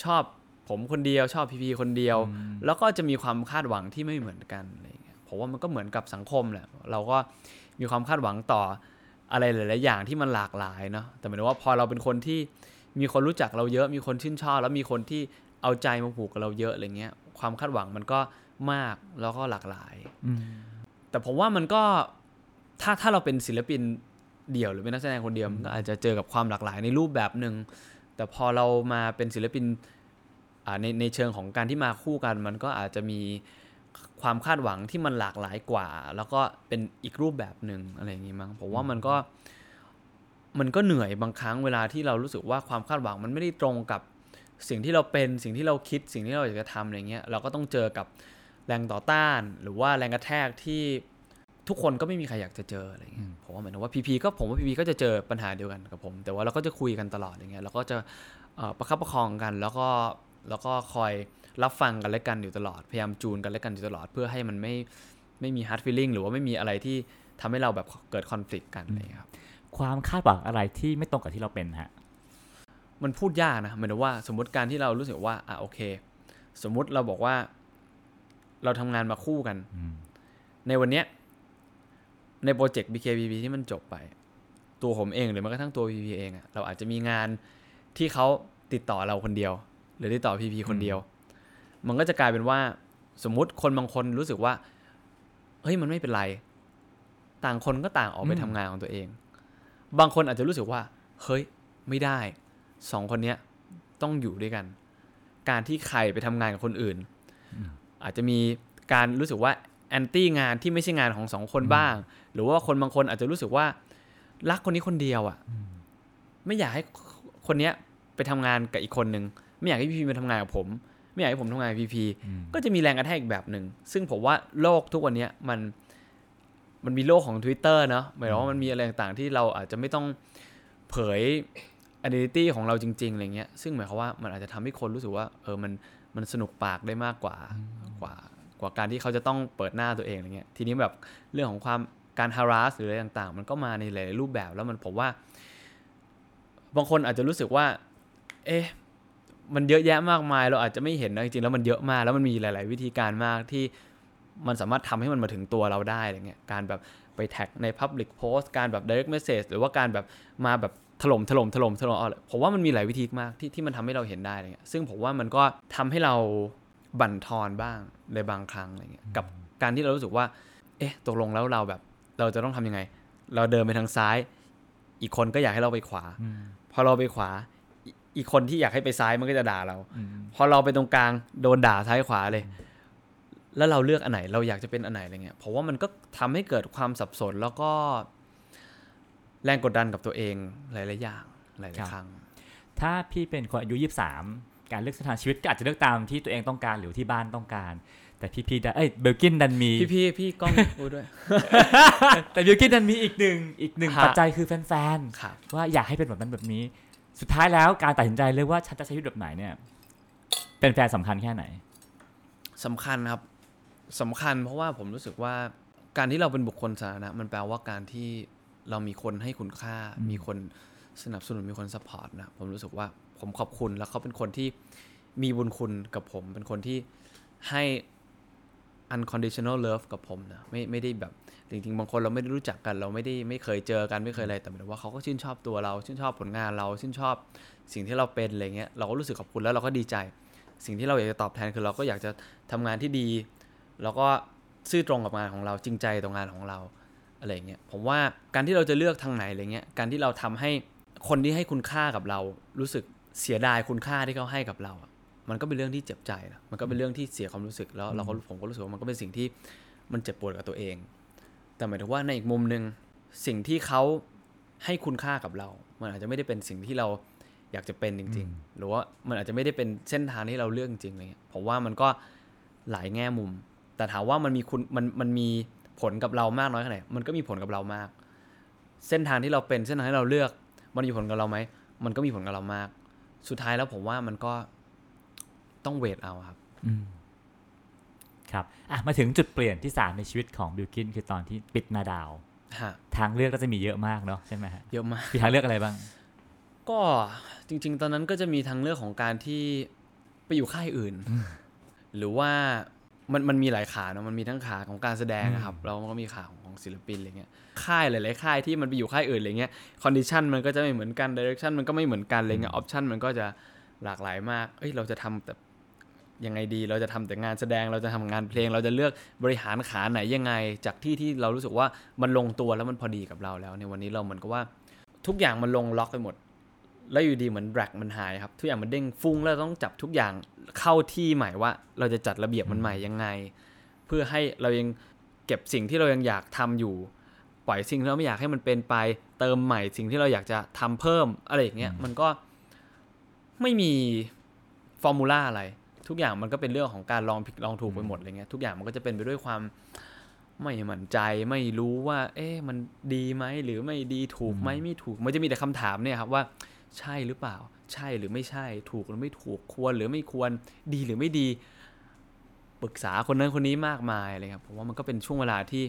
ชอบผมคนเดียวชอบพีพีคนเดียว แล้วก็จะมีความคาดหวังที่ไม่เหมือนกันอะไรอย่างเงี้ยผมว่ามันก็เหมือนกับสังคมแหละเราก็มีความคาดหวังต่ออะไรหลาย ๆ อย่างที่มันหลากหลายเนาะแต่หมายถึงว่าพอเราเป็นคนที่มีคนรู้จักเราเยอะมีคนชื่นชอบ แล้วมีคนที่เอาใจมาผูกกับเราเยอะอะไรเงี้ยความคาดหวังมันก็มากแล้วก็หลากหลาย แต่ผมว่ามันก็ถ้าถ้าเราเป็นศิลปินเดี่ยวหรือเป็นนักแสดงคนเดียวมันก็อาจจะเจอกับความหลากหลายในรูปแบบหนึ่งแต่พอเรามาเป็นศิลปินในในเชิงของการที่มาคู่กัน มันก็อาจจะมีความคาดหวังที่มันหลากหลายกว่า แล้วก็เป็นอีกรูปแบบหนึ่งอะไรอย่างนี้มั้งผมว่ามันก็มันก็เหนื่อยบางครั้งเวลาที่เรารู้สึกว่าความคาดหวังมันไม่ได้ตรงกับสิ่งที่เราเป็นสิ่งที่เราคิดสิ่งที่เราอยากจะทำอะไรเงี้ยเราก็ต้องเจอกับ แรงต่อต้าน หรือว่าแรงกระแทกที่ทุกคนก็ไม่มีใครอยากจะเจออะไรเงี้ยผมว่าเหมือนกับว่าพีพีก็ผมว่าพีพีก็จะเจอปัญหาเดียวกันกับผม แต่ว่าเราก็จะคุยกันตลอดอย่างเงี้ยเราก็จะเอ่อประคับประคองกัน แล้วก็แล้วก็คอยรับฟังกันและกันอยู่ตลอดพยายามจูนกันและกันอยู่ตลอด เพื่อให้มันไม่ไม่มี hard feeling หรือว่าไม่มีอะไรที่ทำให้เราแบบเกิดคอน FLICT กันอะไรเงี้ยครับความคาดหวังอะไรที่ไม่ตรงกับที่เราเป็นฮะมันพูดยากนะหมายถึงว่าสมมติการที่เรารู้สึกว่าอะโอเค สมมุติเราบอกว่า เราทำงานมาคู่กันอืมในวันเนี้ยในโปรเจกต์ BKBB ที่มันจบไป ตัวผมเองหรือแม้กระทั่งตัว PP เองอะเราอาจจะมีงานที่เขาติดต่อเราคนเดียว หรือติดต่อ PP คนเดียว มันก็จะกลายเป็นว่าสมมุติคนบางคนรู้สึกว่า เฮ้ยมันไม่เป็นไร ต่างคนก็ต่างออกไปอืมทำงานของตัวเอง บางคนอาจจะรู้สึกว่า เฮ้ยไม่ได้สองคนเนี้ยต้องอยู่ด้วยกัน การที่ใครไปทำงานกับคนอื่น อาจจะมีการรู้สึกว่าแอนตี้งานที่ไม่ใช่งานของสองคนบ้าง หรือว่าคนบางคนอาจจะรู้สึกว่า รักคนนี้คนเดียวอะ่ะไม่อยากให้คนเนี้ยไปทำงานกับอีกคนนึง ไม่อยากให้พี่พีมาทำงานกับผม ไม่อยากให้ผมทำงานกับพี่พีก็จะมีแรงกระแทกอีกแบบหนึ่งซึ่งผมว่าโลกทุกวันเนี้ยมันมันมีโลกของ Twitter เนาะหมายถึงว่ามันมีอะไรต่างๆที่เราอาจจะไม่ต้องเผย identity ของเราจริงๆอะไรเงี้ยซึ่งหมายความว่ามันอาจจะทำให้คนรู้สึกว่าเออมันมันสนุกปากได้มากกว่า กว่ากว่าการที่เขาจะต้องเปิดหน้าตัวเองอะไรเงี้ยทีนี้แบบเรื่องของความการ harass หรืออะไรต่างๆ มันก็มาในหลายๆรูปแบบแล้วมันผมว่า บางคนอาจจะรู้สึกว่า เอ๊ะมันเยอะแยะมากมาย เราอาจจะไม่เห็นนะจริงๆแล้วมันเยอะมากแล้วมันมีหลาย ๆ วิธีการมากที่มันสามารถทำให้มันมาถึงตัวเราได้อะไรเงี้ยการแบบไปแท็กใน Public Post การแบบ direct message หรือว่าการแบบมาแบบถล่มถล่มถล่มถล่มเอาผมว่ามันมีหลายวิธีมากที่ที่มันทำให้เราเห็นได้อะไรเงี้ยซึ่งผมว่ามันก็ทำให้เรา บั่นทอนบ้างในบางครั้งอะไรเงี้ยกับการที่เรารู้สึกว่า เอ๊ะตกลงแล้วเราแบบ เราจะต้องทำยังไง เราเดินไปทางซ้าย อีกคนก็อยากให้เราไปขวา พอเราไปขวาอีอีกคนที่อยากให้ไปซ้ายมันก็จะด่าเรา พอเราไปตรงกลางโดนด่าซ้ายขวาเลย แล้วเราเลือกอันไหน เราอยากจะเป็นอันไหนอะไรเงี้ยผมว่ามันก็ทำให้เกิดความสับสนแล้วก็ แรงกดดันกับตัวเองหลายๆอย่างหลายครับๆครั้งถ้าพี่เป็นคนอายุ23 การเลือกเส้นทางชีวิตก็อาจจะเลือกตามที่ตัวเองต้องการหรือที่บ้านต้องการ แต่พี่พีดันเอ้ยเบลกินดันมีพี่พี่พี่กล้องพูดด้วย แต่เบลกินดันมีอีกหนึ่งอีกหนึ่งฮะปัจจัยคือแฟนครับๆว่าอยากให้เป็นแบบนั้นแบบนี้ สุดท้ายแล้วการตัดสินใจเลือกว่าฉันจะใช้ชีวิตแบบไหนเนี่ย เป็นแฟนสำคัญแค่ไหนสำคัญครับสำคัญเพราะว่าผมรู้สึกว่าการที่เราเป็นบุคคลสาธารณะมันแปลว่าการที่เรามีคนให้คุณค่า มีคนสนับสนุนมีคนสปอร์ตนะผมรู้สึกว่า ผมขอบคุณแล้วเขาเป็นคนที่มีบุญคุณกับผม เป็นคนที่ให้ unconditional love กับผมนะไม่ไม่ได้แบบจริงๆ บางคนเราไม่ได้รู้จักกัน เราไม่ได้ไม่เคยเจอกันไม่เคยอะไรแต่หมายถึงว่าเขาก็ชื่นชอบตัวเรา ชื่นชอบผลงานเราชื่นชอบสิ่งที่เราเป็นอะไรเงี้ยเราก็รู้สึกขอบคุณแล้วเราก็ดีใจ สิ่งที่เราอยากจะตอบแทนคือเราก็อยากจะทำงานที่ดี แล้วก็ซื่อตรงกับงานของเราจริงใจต่องานของเราอะไรเงี้ยผมว่าการที่เราจะเลือกทางไหนอะไรเงี้ยการที่เราทำให้คนที่ให้คุณค่ากับเรารู้สึก เสียดายคุณค่าที่เขาให้กับเราอะมันก็เป็นเรื่องที่เจ็บใจนะมันก็เป็นเรื่องที่เสียความรู้สึกแล้วเราก็ผมก็รู้สึกว่ามันก็เป็นสิ่งที่มันเจ็บปวดกับตัวเอง แต่หมายถึงว่าในอีกมุมหนึ่งสิ่งที่เขาให้คุณค่ากับเรา มันอาจจะไม่ได้เป็นสิ่งที่เราอยากจะเป็นจริง ๆ หรือว่ามันอาจจะไม่ได้เป็นเส้นทางที่เราเลือกจริงๆอะไรเงี้ยผมว่ามันก็หลายแง่มุม แต่ถามว่ามันมีคุณมันมันมีผลกับเรามากน้อยแค่ไหนมันก็มีผลกับเรามาก เส้นทางที่เราเป็นเส้นทางที่เราเลือก มันมีผลกับเราไหมมันก็มีผลกับเรามาก สุดท้ายแล้วผมว่ามันก็ต้องเวทเอาครับอืมครับอะมาถึงจุดเปลี่ยนที่3ในชีวิตของบิลกินคือตอนที่ปิดนาดาวฮะทางเลือกก็จะมีเยอะมากเนาะใช่ไหมฮะเยอะมากมีทางเลือกอะไรบ้าง ก็จริง ๆ ตอนนั้นก็จะมีทางเลือกของการที่ไปอยู่ค่ายอื่น หรือว่า มันมันมีหลายขาเนาะมันมีทั้งขาของการแสดงอะครับแล้วมันก็มีขาของของศิลปินอะไรเงี้ยค่ายหลาย ๆ ค่ายที่มันไปอยู่ค่ายอื่นอะไรเงี้ย condition มันก็จะไม่เหมือนกัน direction มันก็ไม่เหมือนกันอะไรเงี้ย option มันก็จะหลากหลายมากเอ้ยเราจะทำแต่ยังไงดี เราจะทำแต่งานแสดงเราจะทำงานเพลง เราจะเลือกบริหารขาไหนยังไง จากที่ที่เรารู้สึกว่ามันลงตัวแล้วมันพอดีกับเราแล้ว ในวันนี้เราเหมือนกับว่า ทุกอย่างมันลงล็อกไปหมด แล้วอยู่ดีเหมือนแบล็กมันหายครับ ทุกอย่างมันเด้งฟุ้งแล้วเราต้องจับทุกอย่างเข้าที่ใหม่ว่า เราจะจัดระเบียบมันใหม่ยังไง เพื่อให้เรายังเก็บสิ่งที่เรายังอยากทำอยู่ ปล่อยสิ่งที่เราไม่อยากให้มันเป็นไป เติมใหม่สิ่งที่เราอยากจะทำเพิ่มอะไรอย่างเงี้ยมันก็ไม่มีฟอร์มูลาอะไร ทุกอย่างมันก็เป็นเรื่องของการลองผิดลองถูกไปหมดอะไรเงี้ยทุกอย่างมันก็จะเป็นไปด้วยความไม่มั่นใจไม่รู้ว่า เอ๊ะมันดีไหมหรือไม่ดีถูกไหมไม่ถูก มันจะมีแต่คำถามเนี่ยครับว่า ใช่หรือเปล่า ใช่หรือไม่ใช่ ถูกหรือไม่ถูก ควรหรือไม่ควร ดีหรือไม่ดี ปรึกษาคนนั้นคนนี้มากมายเลยครับ ผมว่ามันก็เป็นช่วงเวลาที่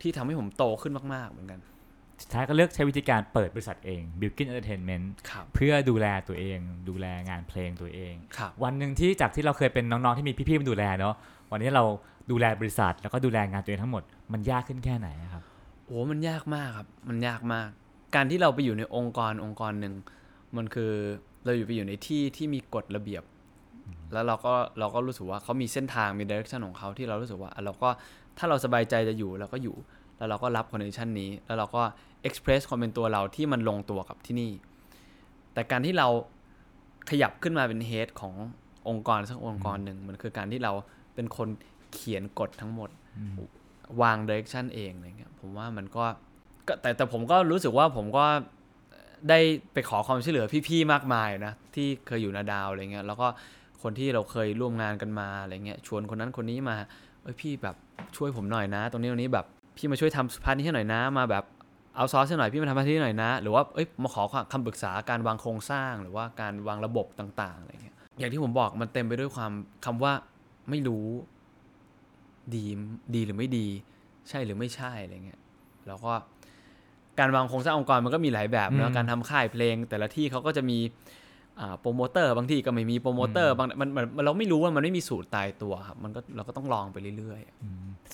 ที่ทำให้ผมโตขึ้นมากๆเหมือนกัน สุดท้ายก็เลือกใช้วิธีการเปิดบริษัทเอง Bilkin Entertainment ครับเพื่อดูแลตัวเอง ดูแลงานเพลงตัวเองครับวันหนึ่งที่จากที่เราเคยเป็นน้องๆที่มีพี่ๆมาดูแลเนาะ วันนี้เราดูแลบริษัทแล้วก็ดูแลงานตัวเองทั้งหมด มันยากขึ้นแค่ไหนอะครับ โอ้ มันยากมากครับ มันยากมาก การที่เราไปอยู่ในองค์กรองค์กรหนึ่งมันคือเราอยู่ไปอยู่ในที่ที่มีกฎระเบียบ แล้วเราก็เราก็รู้สึกว่าเขามีเส้นทางมี direction ของเขาที่เรารู้สึกว่าอะเราก็ถ้าเราสบายใจจะอยู่เราก็อยู่ แล้วเราก็รับ condition นี้ แล้วเราก็ express ความเป็นตัวเราที่มันลงตัวกับที่นี่ แต่การที่เราขยับขึ้นมาเป็น head ขององค์กรสักองค์กรหนึ่งมันคือการที่เราเป็นคนเขียนกฎทั้งหมด วาง direction เองอะไรเงี้ยผมว่ามันก็ ก็แต่แต่ผมก็รู้สึกว่าผมก็ได้ไปขอความช่วยเหลือพี่ๆมากมายนะ ที่เคยอยู่นาดาวอะไรเงี้ยแล้วก็คนที่เราเคยร่วมงานกันมาอะไรเงี้ยชวนคนนั้นคนนี้มาเอ้ยพี่แบบช่วยผมหน่อยนะ ตรงนี้ตรงนี้แบบพี่มาช่วยทำ part นี้ให้หน่อยนะมาแบบเอาซอสให้หน่อยพี่มาทำ part นี้หน่อยนะ หรือว่าเอ้ยมาขอคำปรึกษาการวางโครงสร้างหรือว่าการวางระบบต่างๆอะไรเงี้ยอย่างที่ผมบอกมันเต็มไปด้วยความคำว่าไม่รู้ดีดีหรือไม่ดี ใช่หรือไม่ใช่อะไรเงี้ยแล้วก็ การวางโครงสร้างองค์กรมันก็มีหลายแบบอืเนาะมการทำค่ายเพลง แต่ละที่เขาก็จะมีอ่าโปรโมเตอร์บางที่ก็ไม่มีโปรโมเตอร์บางมันมันมันเราไม่รู้ว่ามันไม่มีสูตรตายตัวครับมันก็เราก็ต้องลองไปเรื่อย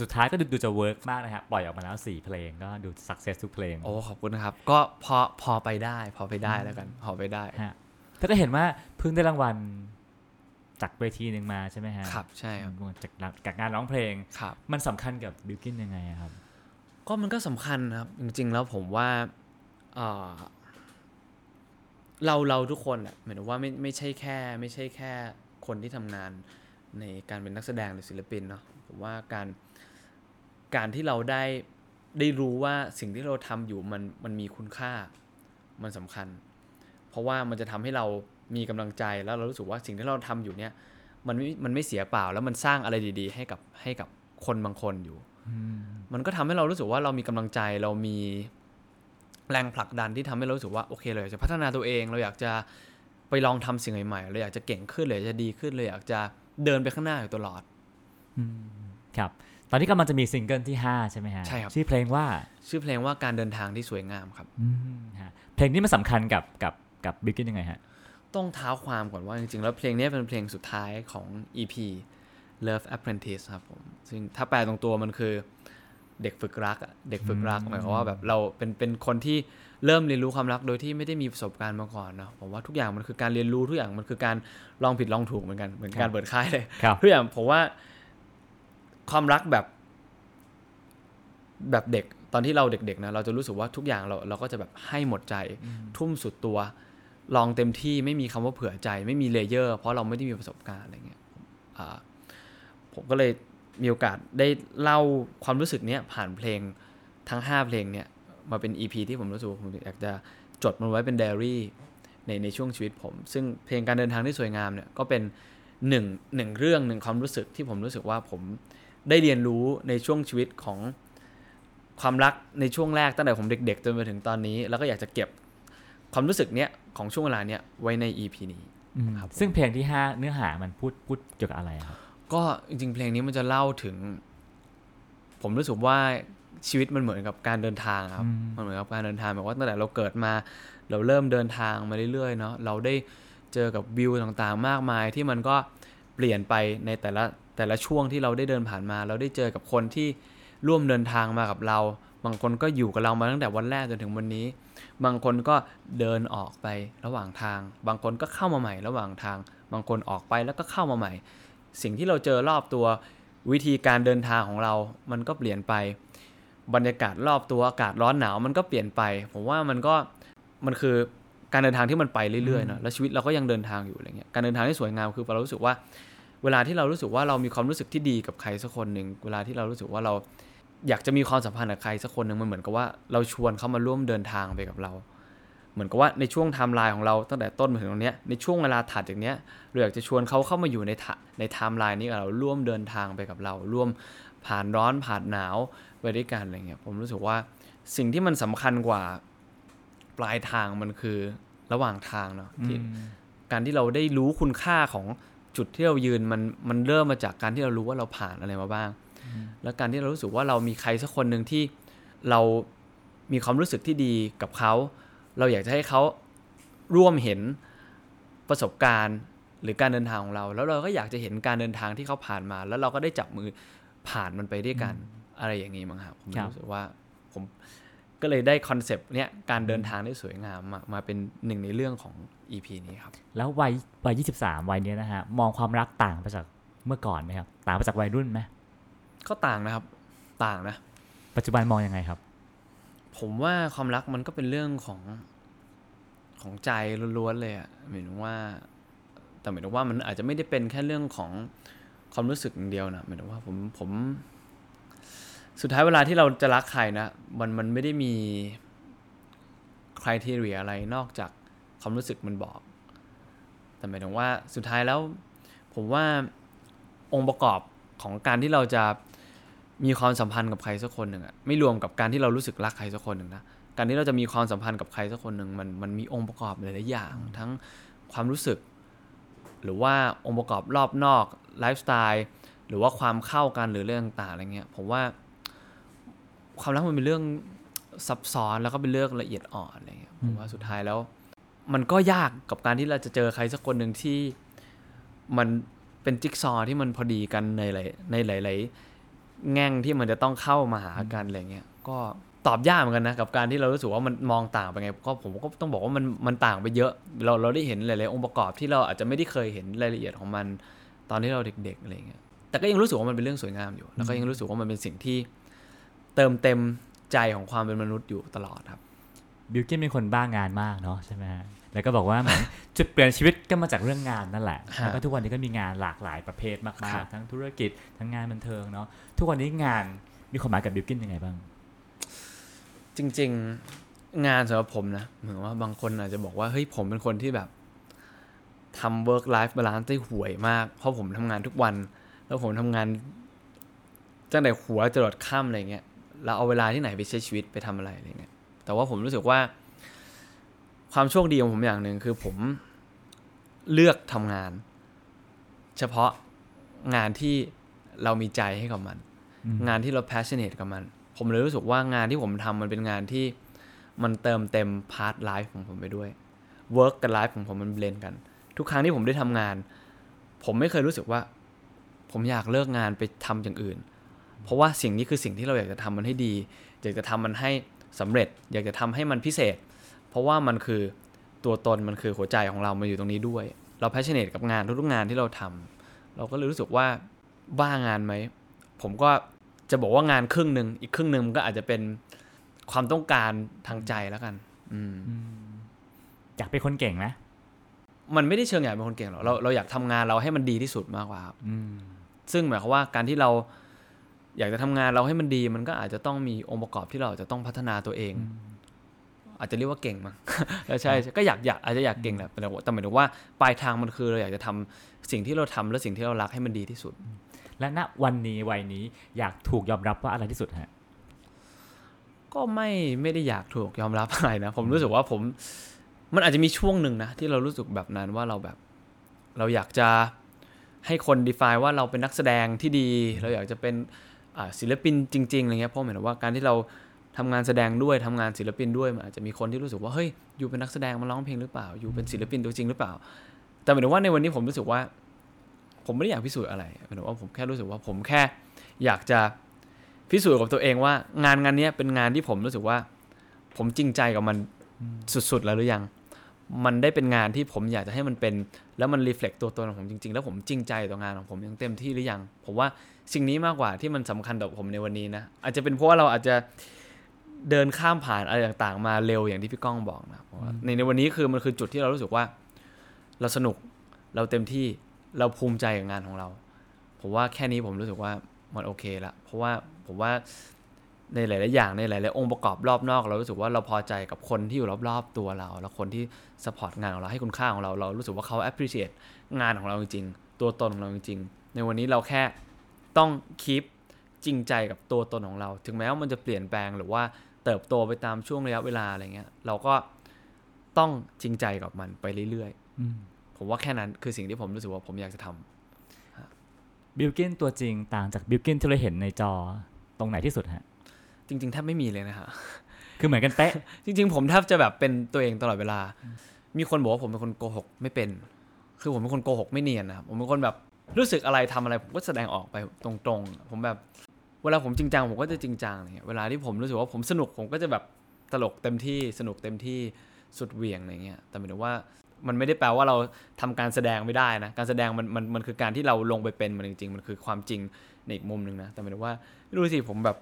สุดท้ายก็ดูดูจะ work มากนะครับปล่อยออกมาแล้ว 4 เพลงก็ดู success ทุกเพลงๆโอ้ขอบคุณนะครับ ก็พอพอไปได้ พอไปได้แล้วกัน พอไปได้ฮะแต่ก็เห็นว่าเพิ่งได้รางวัลจากเวทีหนึ่งมาใช่ไหมฮะครับใช่ครับจากจากงานร้องเพลงครับมันสำคัญกับบิลกินยังไงอะครับ ก็มันก็สำคัญครับ จริง ๆ แล้วผมว่าเราเราทุกคนแหละหมายถึงว่าไม่ไม่ใช่แค่ ไม่ใช่แค่คนที่ทำงานในการเป็นนักแสดงหรือศิลปินเนาะผมว่าการการที่เราได้ได้รู้ว่าสิ่งที่เราทำอยู่มันมันมีคุณค่ามันสำคัญ เพราะว่ามันจะทำให้เรามีกำลังใจแล้วเรารู้สึกว่าสิ่งที่เราทำอยู่เนี่ยมันมันไม่เสียเปล่าแล้วมันสร้างอะไรดี ๆ ให้กับให้กับคนบางคนอยู่ มันก็ทำให้เรารู้สึกว่าเรามีกำลังใจเรามีแรงผลักดันที่ทำให้เรารู้สึกว่าโอเคเราอยากจะพัฒนาตัวเองเราอยากจะไปลองทำสิ่งใหม่ๆเราอยากจะเก่งขึ้นเราอยากจะดีขึ้นเราอยากจะเดินไปข้างหน้าอยู่ตลอดครับ ตอนนี้กำลังจะมีซิงเกิลที่ 5 ใช่ไหมฮะใช่ครับชื่อเพลงว่าชื่อเพลงว่าการเดินทางที่สวยงามครับฮะเพลงนี้มันสำคัญกับกับกับบิลกินยังไงฮะต้องเท้าความก่อนว่าจริงๆ แล้วเพลงนี้เป็นเพลงสุดท้ายของ EP Love Apprentice ครับผม ซึ่งถ้าแปลตรงตัวมันคือเด็กฝึกรักอะเด็กฝึกรักหมายความว่าแบบเราเป็นเป็นคนที่เริ่มเรียนรู้ความรักโดยที่ไม่ได้มีประสบการณ์มาก่อนเนาะผมว่าทุกอย่างมันคือการเรียนรู้ทุกอย่างมันคือการลองผิดลองถูกเหมือนกันเหมือนการเปิดค่ายเลยครับทุกอย่างผมว่าความรักแบบ แบบเด็กตอนที่เราเด็กๆนะเราจะรู้สึกว่าทุกอย่างเราเราก็จะแบบให้หมดใจ ทุ่มสุดตัว ลองเต็มที่ไม่มีคำว่าเผื่อใจ ไม่มีเลเยอร์ เพราะเราไม่ได้มีประสบการณ์อะไรเงี้ยอ่า ผมก็เลยมีโอกาสได้เล่าความรู้สึกเนี้ยผ่านเพลงทั้ง 5 เพลงเนี้ยมาเป็น EP ที่ผมรู้สึกผมอยากจะจดมันไว้เป็นไดอารี่ในในช่วงชีวิตผม ซึ่งเพลงการเดินทางที่สวยงามเนี่ยก็เป็นหนึ่งหนึ่งเรื่องหนึ่งความรู้สึกที่ผมรู้สึกว่าผมได้เรียนรู้ในช่วงชีวิตของความรักในช่วงแรกตั้งแต่ผมเด็กๆจนมาถึงตอนนี้ แล้วก็อยากจะเก็บความรู้สึกเนี้ยของช่วงเวลาเนี้ยไว้ใน EP นี้ครับซึ่งเพลงที่ 5 เนื้อหามันพูดพูดเกี่ยวกับอะไรครับ ก็จริงๆ เพลงนี้มันจะเล่าถึง ผมรู้สึกว่าชีวิตมันเหมือนกับการเดินทางครับอืมมันเหมือนกับการเดินทางแบบว่าตั้งแต่เราเกิดมา เราเริ่มเดินทางมาเรื่อยๆเนาะเราได้เจอกับวิวต่างๆ มากมายที่มันก็เปลี่ยนไปในแต่ละแต่ละช่วงที่เราได้เดินผ่านมา เราได้เจอกับคนที่ร่วมเดินทางมากับเรา บางคนก็อยู่กับเรามาตั้งแต่วันแรกจนถึงวันนี้ บางคนก็เดินออกไประหว่างทาง บางคนก็เข้ามาใหม่ระหว่างทาง บางคนออกไปแล้วก็เข้ามาใหม่ สิ่งที่เราเจอรอบตัววิธีการเดินทางของเรา มันก็เปลี่ยนไป บรรยากาศรอบตัวอากาศร้อนหนาวมันก็เปลี่ยนไป ผมว่ามันก็มันคือการเดินทางที่มันไปเรื่อยๆเนอะแล้วชีวิตเราก็ยังเดินทางอยู่อะไรเงี้ยการเดินทางที่สวยงามคือเรารู้สึกว่าเวลาที่เรารู้สึกว่าเรามีความรู้สึกที่ดีกับใครสักคนหนึ่งเวลาที่เรารู้สึกว่าเราอยากจะมีความสัมพันธ์กับใครสักคนหนึ่งมันเหมือนกับว่าเราชวนเขามาร่วมเดินทางไปกับเรา เหมือนกับว่าในช่วงไทม์ไลน์ของเราตั้งแต่ต้นมาถึงตรงเนี้ยในช่วงเวลาถัดจากเนี้ยเราอยากจะชวนเขาเข้ามาอยู่ในทะในไทม์ไลน์นี้กับเราร่วมเดินทางไปกับเราร่วมผ่านร้อนผ่านหนาวไปด้วยกันอะไรเงี้ยผมรู้สึกว่าสิ่งที่มันสำคัญกว่าปลายทางมันคือระหว่างทางเนาะที่การที่เราได้รู้คุณค่าของจุดที่เรายืนมันมันเริ่มมาจากการที่เรารู้ว่าเราผ่านอะไรมาบ้าง แล้วการที่เรารู้สึกว่าเรามีใครสักคนหนึ่งที่เรามีความรู้สึกที่ดีกับเขา เราอยากจะให้เขาร่วมเห็นประสบการณ์หรือการเดินทางของเรา แล้วเราก็อยากจะเห็นการเดินทางที่เขาผ่านมา แล้วเราก็ได้จับมือผ่านมันไปด้วยกันอะไรอย่างนี้มั้งครับผมครับรู้สึกว่าผมก็เลยได้คอนเซปต์เนี้ยการเดินทางได้สวยงามมามาเป็นหนึ่งในเรื่องของ EP นี้ครับ แล้ววัยวัย 23 วัยเนี้ยนะฮะมองความรักต่างไปจากเมื่อก่อนไหมครับ ต่างไปจากวัยรุ่นไหมก็ต่างนะครับ ต่างนะ ปัจจุบันมองยังไงครับ ผมว่าความรักมันก็เป็นเรื่องของของใจล้วนๆเลยอะหมายถึงว่า แต่หมายถึงว่ามันอาจจะไม่ได้เป็นแค่เรื่องของความรู้สึกอย่างเดียวนะหมายถึงว่าผมผม สุดท้ายเวลาที่เราจะรักใครนะมันมันไม่ได้มีคุณทีเรียอะไรนอกจากความรู้สึกมันบอก แต่หมายถึงว่าสุดท้ายแล้ว ผมว่าองค์ประกอบของการที่เราจะ มีความสัมพันธ์กับใครสักคนหนึ่งอะไม่รวมกับการที่เรารู้สึกรักใครสักคนหนึ่งนะการที่เราจะมีความสัมพันธ์กับใครสักคนหนึ่งมันมันมีองค์ประกอบหลายๆอย่าง ทั้งความรู้สึก หรือว่าองค์ประกอบรอบนอกไลฟ์สไตล์หรือว่าความเข้ากันหรือเรื่องต่างๆอะไรเงี้ยผมว่าความรักมันเป็นเรื่องซับซ้อนแล้วก็เป็นเรื่องละเอียดอ่อนอะไรเงี้ยผมว่าสุดท้ายแล้ว มันก็ยากกับการที่เราจะเจอใครสักคนหนึ่งที่มันเป็นจิ๊กซอว์ที่มันพอดีกันในหลายในหลาย ๆ แง่งที่มันจะต้องเข้ามาหากันอะไรเงี้ยก็ตอบยากเหมือนกันนะกับการที่เรารู้สึกว่ามันมองต่างไปไงก็ผมก็ต้องบอกว่ามันมันต่างไปเยอะ เราเราได้เห็นหลายๆองค์ประกอบที่เราอาจจะไม่ได้เคยเห็นรายละเอียดของมันตอนที่เราเด็กๆอะไรเงี้ยแต่ก็ยังรู้สึกว่ามันเป็นเรื่องสวยงามอยู่ แล้วก็ยังรู้สึกว่ามันเป็นสิ่งที่เติมเต็มใจของความเป็นมนุษย์อยู่ตลอดครับบิลกินเป็นคนบ้างานมากเนาะใช่ไหม แล้วก็บอกว่าเหมือนจุดเปลี่ยนชีวิตก็มาจากเรื่องงานนั่นแหละฮะแล้วก็ทุกวันนี้ก็มีงานหลากหลายประเภทมาครักบๆทั้งธุรกิจทั้งงานบันเทิงเนาะทุกวันนี้งานมีความหมายกับบิลกินยังไงบ้าง จริง ๆงานสำหรับผมนะเหมือนว่าบางคนอาจจะบอกว่าเฮ้ยผมเป็นคนที่แบบทำ work life balance ได้ห่วยมาก เพราะผมทำงานทุกวัน แล้วผมทำงานตั้งแต่หัวจรดค่ำอะไรเงี้ยเราเอาเวลาที่ไหนไปใช้ชีวิตไปทำอะไรอะไรเงี้ยแต่ว่าผมรู้สึกว่า ความโชคดีของผมอย่างหนึ่งคือผมเลือกทำงาน เฉพาะงานที่เรามีใจให้กับมันอืมงานที่เรา passionate กับมัน ผมเลยรู้สึกว่างานที่ผมทำมันเป็นงานที่มันเติมเต็ม part life ของผมไปด้วย work กับไลฟ์ของผมมัน blend กัน ทุกครั้งที่ผมได้ทำงาน ผมไม่เคยรู้สึกว่า ผมอยากเลิกงานไปทำอย่างอื่น เพราะว่าสิ่งนี้คือสิ่งที่เราอยากจะทำมันให้ดี อยากจะทำมันให้สำเร็จ อยากจะทำให้มันพิเศษ เพราะว่ามันคือตัวตนมันคือหัวใจของเรามาอยู่ตรงนี้ด้วย เรา passionate กับงานทุกๆงานที่เราทำเราก็เลยรู้สึกว่าบ้างานไหม ผมก็จะบอกว่างานครึ่งหนึ่งอีกครึ่งหนึ่งมันก็อาจจะเป็นความต้องการทางใจแล้วกัน อืมอยากเป็นคนเก่งไหมมันไม่ได้เชิงอยากเป็นคนเก่งหรอกเราเราอยากทำงานเราให้มันดีที่สุดมากกว่าครับอืมซึ่งหมายความว่าการที่เราอยากจะทำงานเราให้มันดี มันก็อาจจะต้องมีองค์ประกอบที่เราจะต้องพัฒนาตัวเอง อาจจะเรียกว่าเก่งมั้งใช่ใช่ก็อยากอยากอาจจะอยากเก่งแหละแต่ว่าแต่หมายถึงว่าปลายทางมันคือเราอยากจะทำสิ่งที่เราทำและสิ่งที่เรารักให้มันดีที่สุด และณวันนี้วัยนี้อยากถูกยอมรับว่าอะไรที่สุดฮะก็ไม่ไม่ได้อยากถูกยอมรับอะไรนะผมรู้สึกว่าผม มันอาจจะมีช่วงหนึ่งนะที่เรารู้สึกแบบนั้นว่าเราแบบ เราอยากจะให้คน define ว่าเราเป็นนักแสดงที่ดี เราอยากจะเป็นอ่าศิลปินจริงๆอะไรเงี้ยเพราะเหมือนว่าการที่เรา ทำงานแสดงด้วยทำงานศิลปินด้วยมันอาจจะมีคนที่รู้สึกว่าเฮ้ยอยู่เป็นนักแสดงมาร้องเพลงหรือเปล่า อยู่เป็นศิลปินตัวจริงหรือเปล่า แต่หมายถึงว่าในวันนี้ผมรู้สึกว่า ผมไม่ได้อยากพิสูจน์อะไรหมายถึงว่าผมแค่รู้สึกว่าผมแค่อยากจะพิสูจน์กับตัวเองว่า งานงานนี้เป็นงานที่ผมรู้สึกว่า ผมจริงใจกับมันสุดๆแล้วหรือยัง มันได้เป็นงานที่ผมอยากจะให้มันเป็น แล้วมันรีเฟล็กตัวตนของผมจริงๆ แล้วผมจริงใจต่องานของผมอย่างเต็มที่หรือยัง ผมว่าสิ่งนี้มากกว่าที่มันสำคัญต่อผมในวันนี้นะอาจจะเป็นเพราะว่าเราอาจจะ เดินข้ามผ่านอะไรต่างๆ มาเร็วอย่างที่พี่ก้องบอกนะเพราะว่าในในวันนี้คือมันคือจุดที่เรารู้สึกว่า เราสนุกเราเต็มที่เราภูมิใจกับงานของเรา ผมว่าแค่นี้ผมรู้สึกว่ามันโอเคละเพราะว่าผมว่าในหลาย ๆ อย่างในหลาย ๆ องค์ประกอบรอบนอก เรารู้สึกว่าเราพอใจกับคนที่อยู่รอบ ๆ ตัวเรา แล้วคนที่สปอร์ตงานของเราให้คุณค่าของเราเรารู้สึกว่าเขา appreciate งานของเราจริง ๆ ตัวตนของเราจริง ๆ ในวันนี้เราแค่ต้องคีปจริงใจกับตัวตนของเรา ถึงแม้ว่ามันจะเปลี่ยนแปลงหรือว่า เติบโตไปตามช่วงระยะเวลาอะไรเงี้ย เราก็ต้องจริงใจกับมันไปเรื่อยๆผมว่าแค่นั้นคือสิ่งที่ผมรู้สึกว่าผมอยากจะทำบิลกินตัวจริงต่างจากบิลกินที่เราเห็นในจอตรงไหนที่สุดฮะ จริงๆแทบไม่มีเลยนะฮะคือเหมือนกันเป๊ะ จริง ๆ ผมแทบจะแบบเป็นตัวเองตลอดเวลา มีคนบอกว่าผมเป็นคนโกหกไม่เป็น คือผมเป็นคนโกหกไม่เนียนนะครับผมเป็นคนแบบรู้สึกอะไรทำอะไรผมก็แสดงออกไปตรงๆ ผมแบบ เวลาผมจริงจังผมก็จะจริงจังอะไรเงี้ยเวลาที่ผมรู้สึกว่าผมสนุกผมก็จะแบบตลกเต็มที่สนุกเต็มที่สุดเหวี่ยงอะไรเงี้ยแต่หมายถึงว่ามันไม่ได้แปลว่าเราทำการแสดงไม่ได้นะการแสดงมันมันมันคือการที่เราลงไปเป็นมันจริงๆ มันคือความจริงในอีกมุมหนึ่งนะแต่หมายถึงว่าไม่รู้สิผมแบบ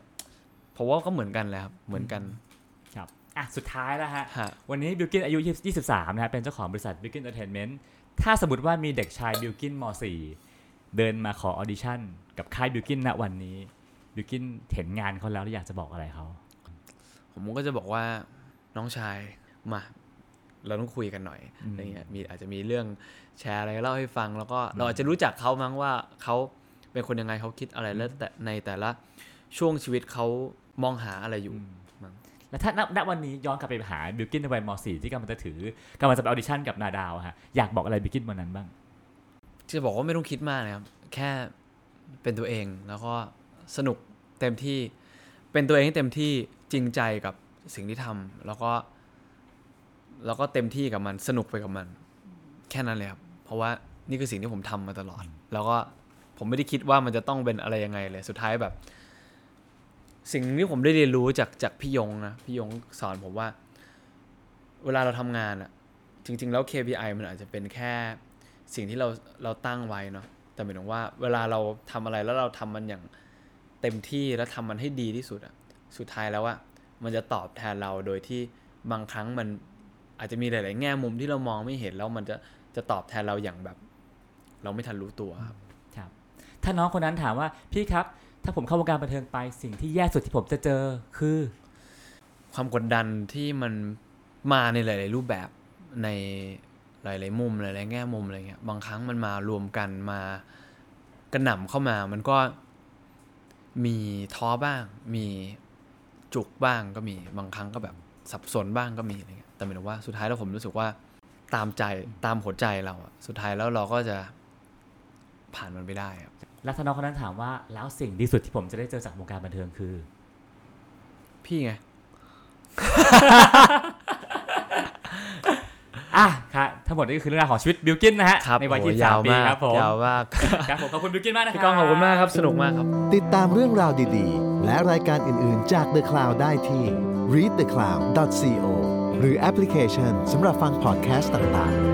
ผมว่าก็เหมือนกันแหละครับเหมือนกันครับอะสุดท้ายแล้วฮะฮะวันนี้บิลกินอายุ 23นะฮะเป็นเจ้าของบริษัทบิลกินเอนเตอร์เทนเมนต์ถ้าสมมติว่ามีเด็กชายบิลกินม .4 เดินมาขอออดิชั่นกับค่ายบิลกินณวันนี้ บิลกินเห็นงานเขาแล้วแล้วอยากจะบอกอะไรเขาผมก็จะบอกว่าน้องชายมาเราต้องคุยกันหน่อยอืมอะไรเงี้ยมีอาจจะมีเรื่องแชร์อะไรเล่าให้ฟัง แล้วก็เราอาจจะรู้จักเขามั้งว่าเขาเป็นคนยังไงเขาคิดอะไรแล้วแต่ในแต่ละช่วงชีวิตเขามองหาอะไรอยู่มั้งแล้วถ้าณณวันนี้ย้อนกลับไปหาบิลกินในวัยม .4 ที่กำลังจะถือกำลังจะไปออดิชั่นกับนาดาวอะฮะอยากบอกอะไรบิลกินวันนั้นบ้างจะบอกว่าไม่ต้องคิดมากนะครับแค่เป็นตัวเองแล้วก็ สนุกเต็มที่ เป็นตัวเองให้เต็มที่จริงใจกับสิ่งที่ทำแล้วก็แล้วก็เต็มที่กับมันสนุกไปกับมัน แค่นั้นเลยครับเพราะว่านี่คือสิ่งที่ผมทำมาตลอด แล้วก็ผมไม่ได้คิดว่ามันจะต้องเป็นอะไรยังไงเลยสุดท้ายแบบ สิ่งที่ผมได้เรียนรู้จากจากพี่ยงนะพี่ยงสอนผมว่า เวลาเราทำงานอะจริง ๆ แล้ว KPI มันอาจจะเป็นแค่สิ่งที่เราเราตั้งไว้เนาะแต่หมายถึงว่าเวลาเราทำอะไรแล้วเราทำมันอย่าง เต็มที่แล้วทำมันให้ดีที่สุดอะสุดท้ายแล้วอะมันจะตอบแทนเราโดยที่บางครั้งมันอาจจะมีหลาย ๆ แง่มุมที่เรามองไม่เห็นแล้วมันจะจะตอบแทนเราอย่างแบบ เราไม่ทันรู้ตัวครับครับ ถ้าน้องคนนั้นถามว่าพี่ครับ ถ้าผมเข้าวงการบันเทิงไปสิ่งที่แย่สุดที่ผมจะเจอคือ ความกดดันที่มันมาในหลาย ๆ รูปแบบในหลาย ๆ มุมหลาย ๆ แง่มุมอะไรเงี้ยบางครั้งมันมารวมกันมากระหน่ำเข้ามามันก็ มีท้อบ้าง มีจุกบ้างก็มีบางครั้งก็แบบสับสนบ้างก็มีอะไรเงี้ยแต่หมายถึงว่าสุดท้ายแล้วผมรู้สึกว่าตามใจตามหัวใจเราอะสุดท้ายแล้วเราก็จะผ่านมันไปได้ครับแล้วถ้าน้องคนนั้นถามว่าแล้วสิ่งดีสุดที่ผมจะได้เจอจากวงการบันเทิงคือ พี่ไง อะอะครับทั้งหมดนี่ก็คือเรื่องราวของชีวิตบิลกินนะฮะครับในวัยโอ้ที่ยาสามวปีมากครับผมยาวมากครับผมขอบคุณบิลกินมากนะครับพี่ก้องขอบคุณมากครับ สนุกมากครับ ติดตามเรื่องราวดีๆ และรายการอื่นๆจาก The Cloud ได้ที่ readthecloud.co หรือแอปพลิเคชันสำหรับฟังพอดแคสต์ต่างๆ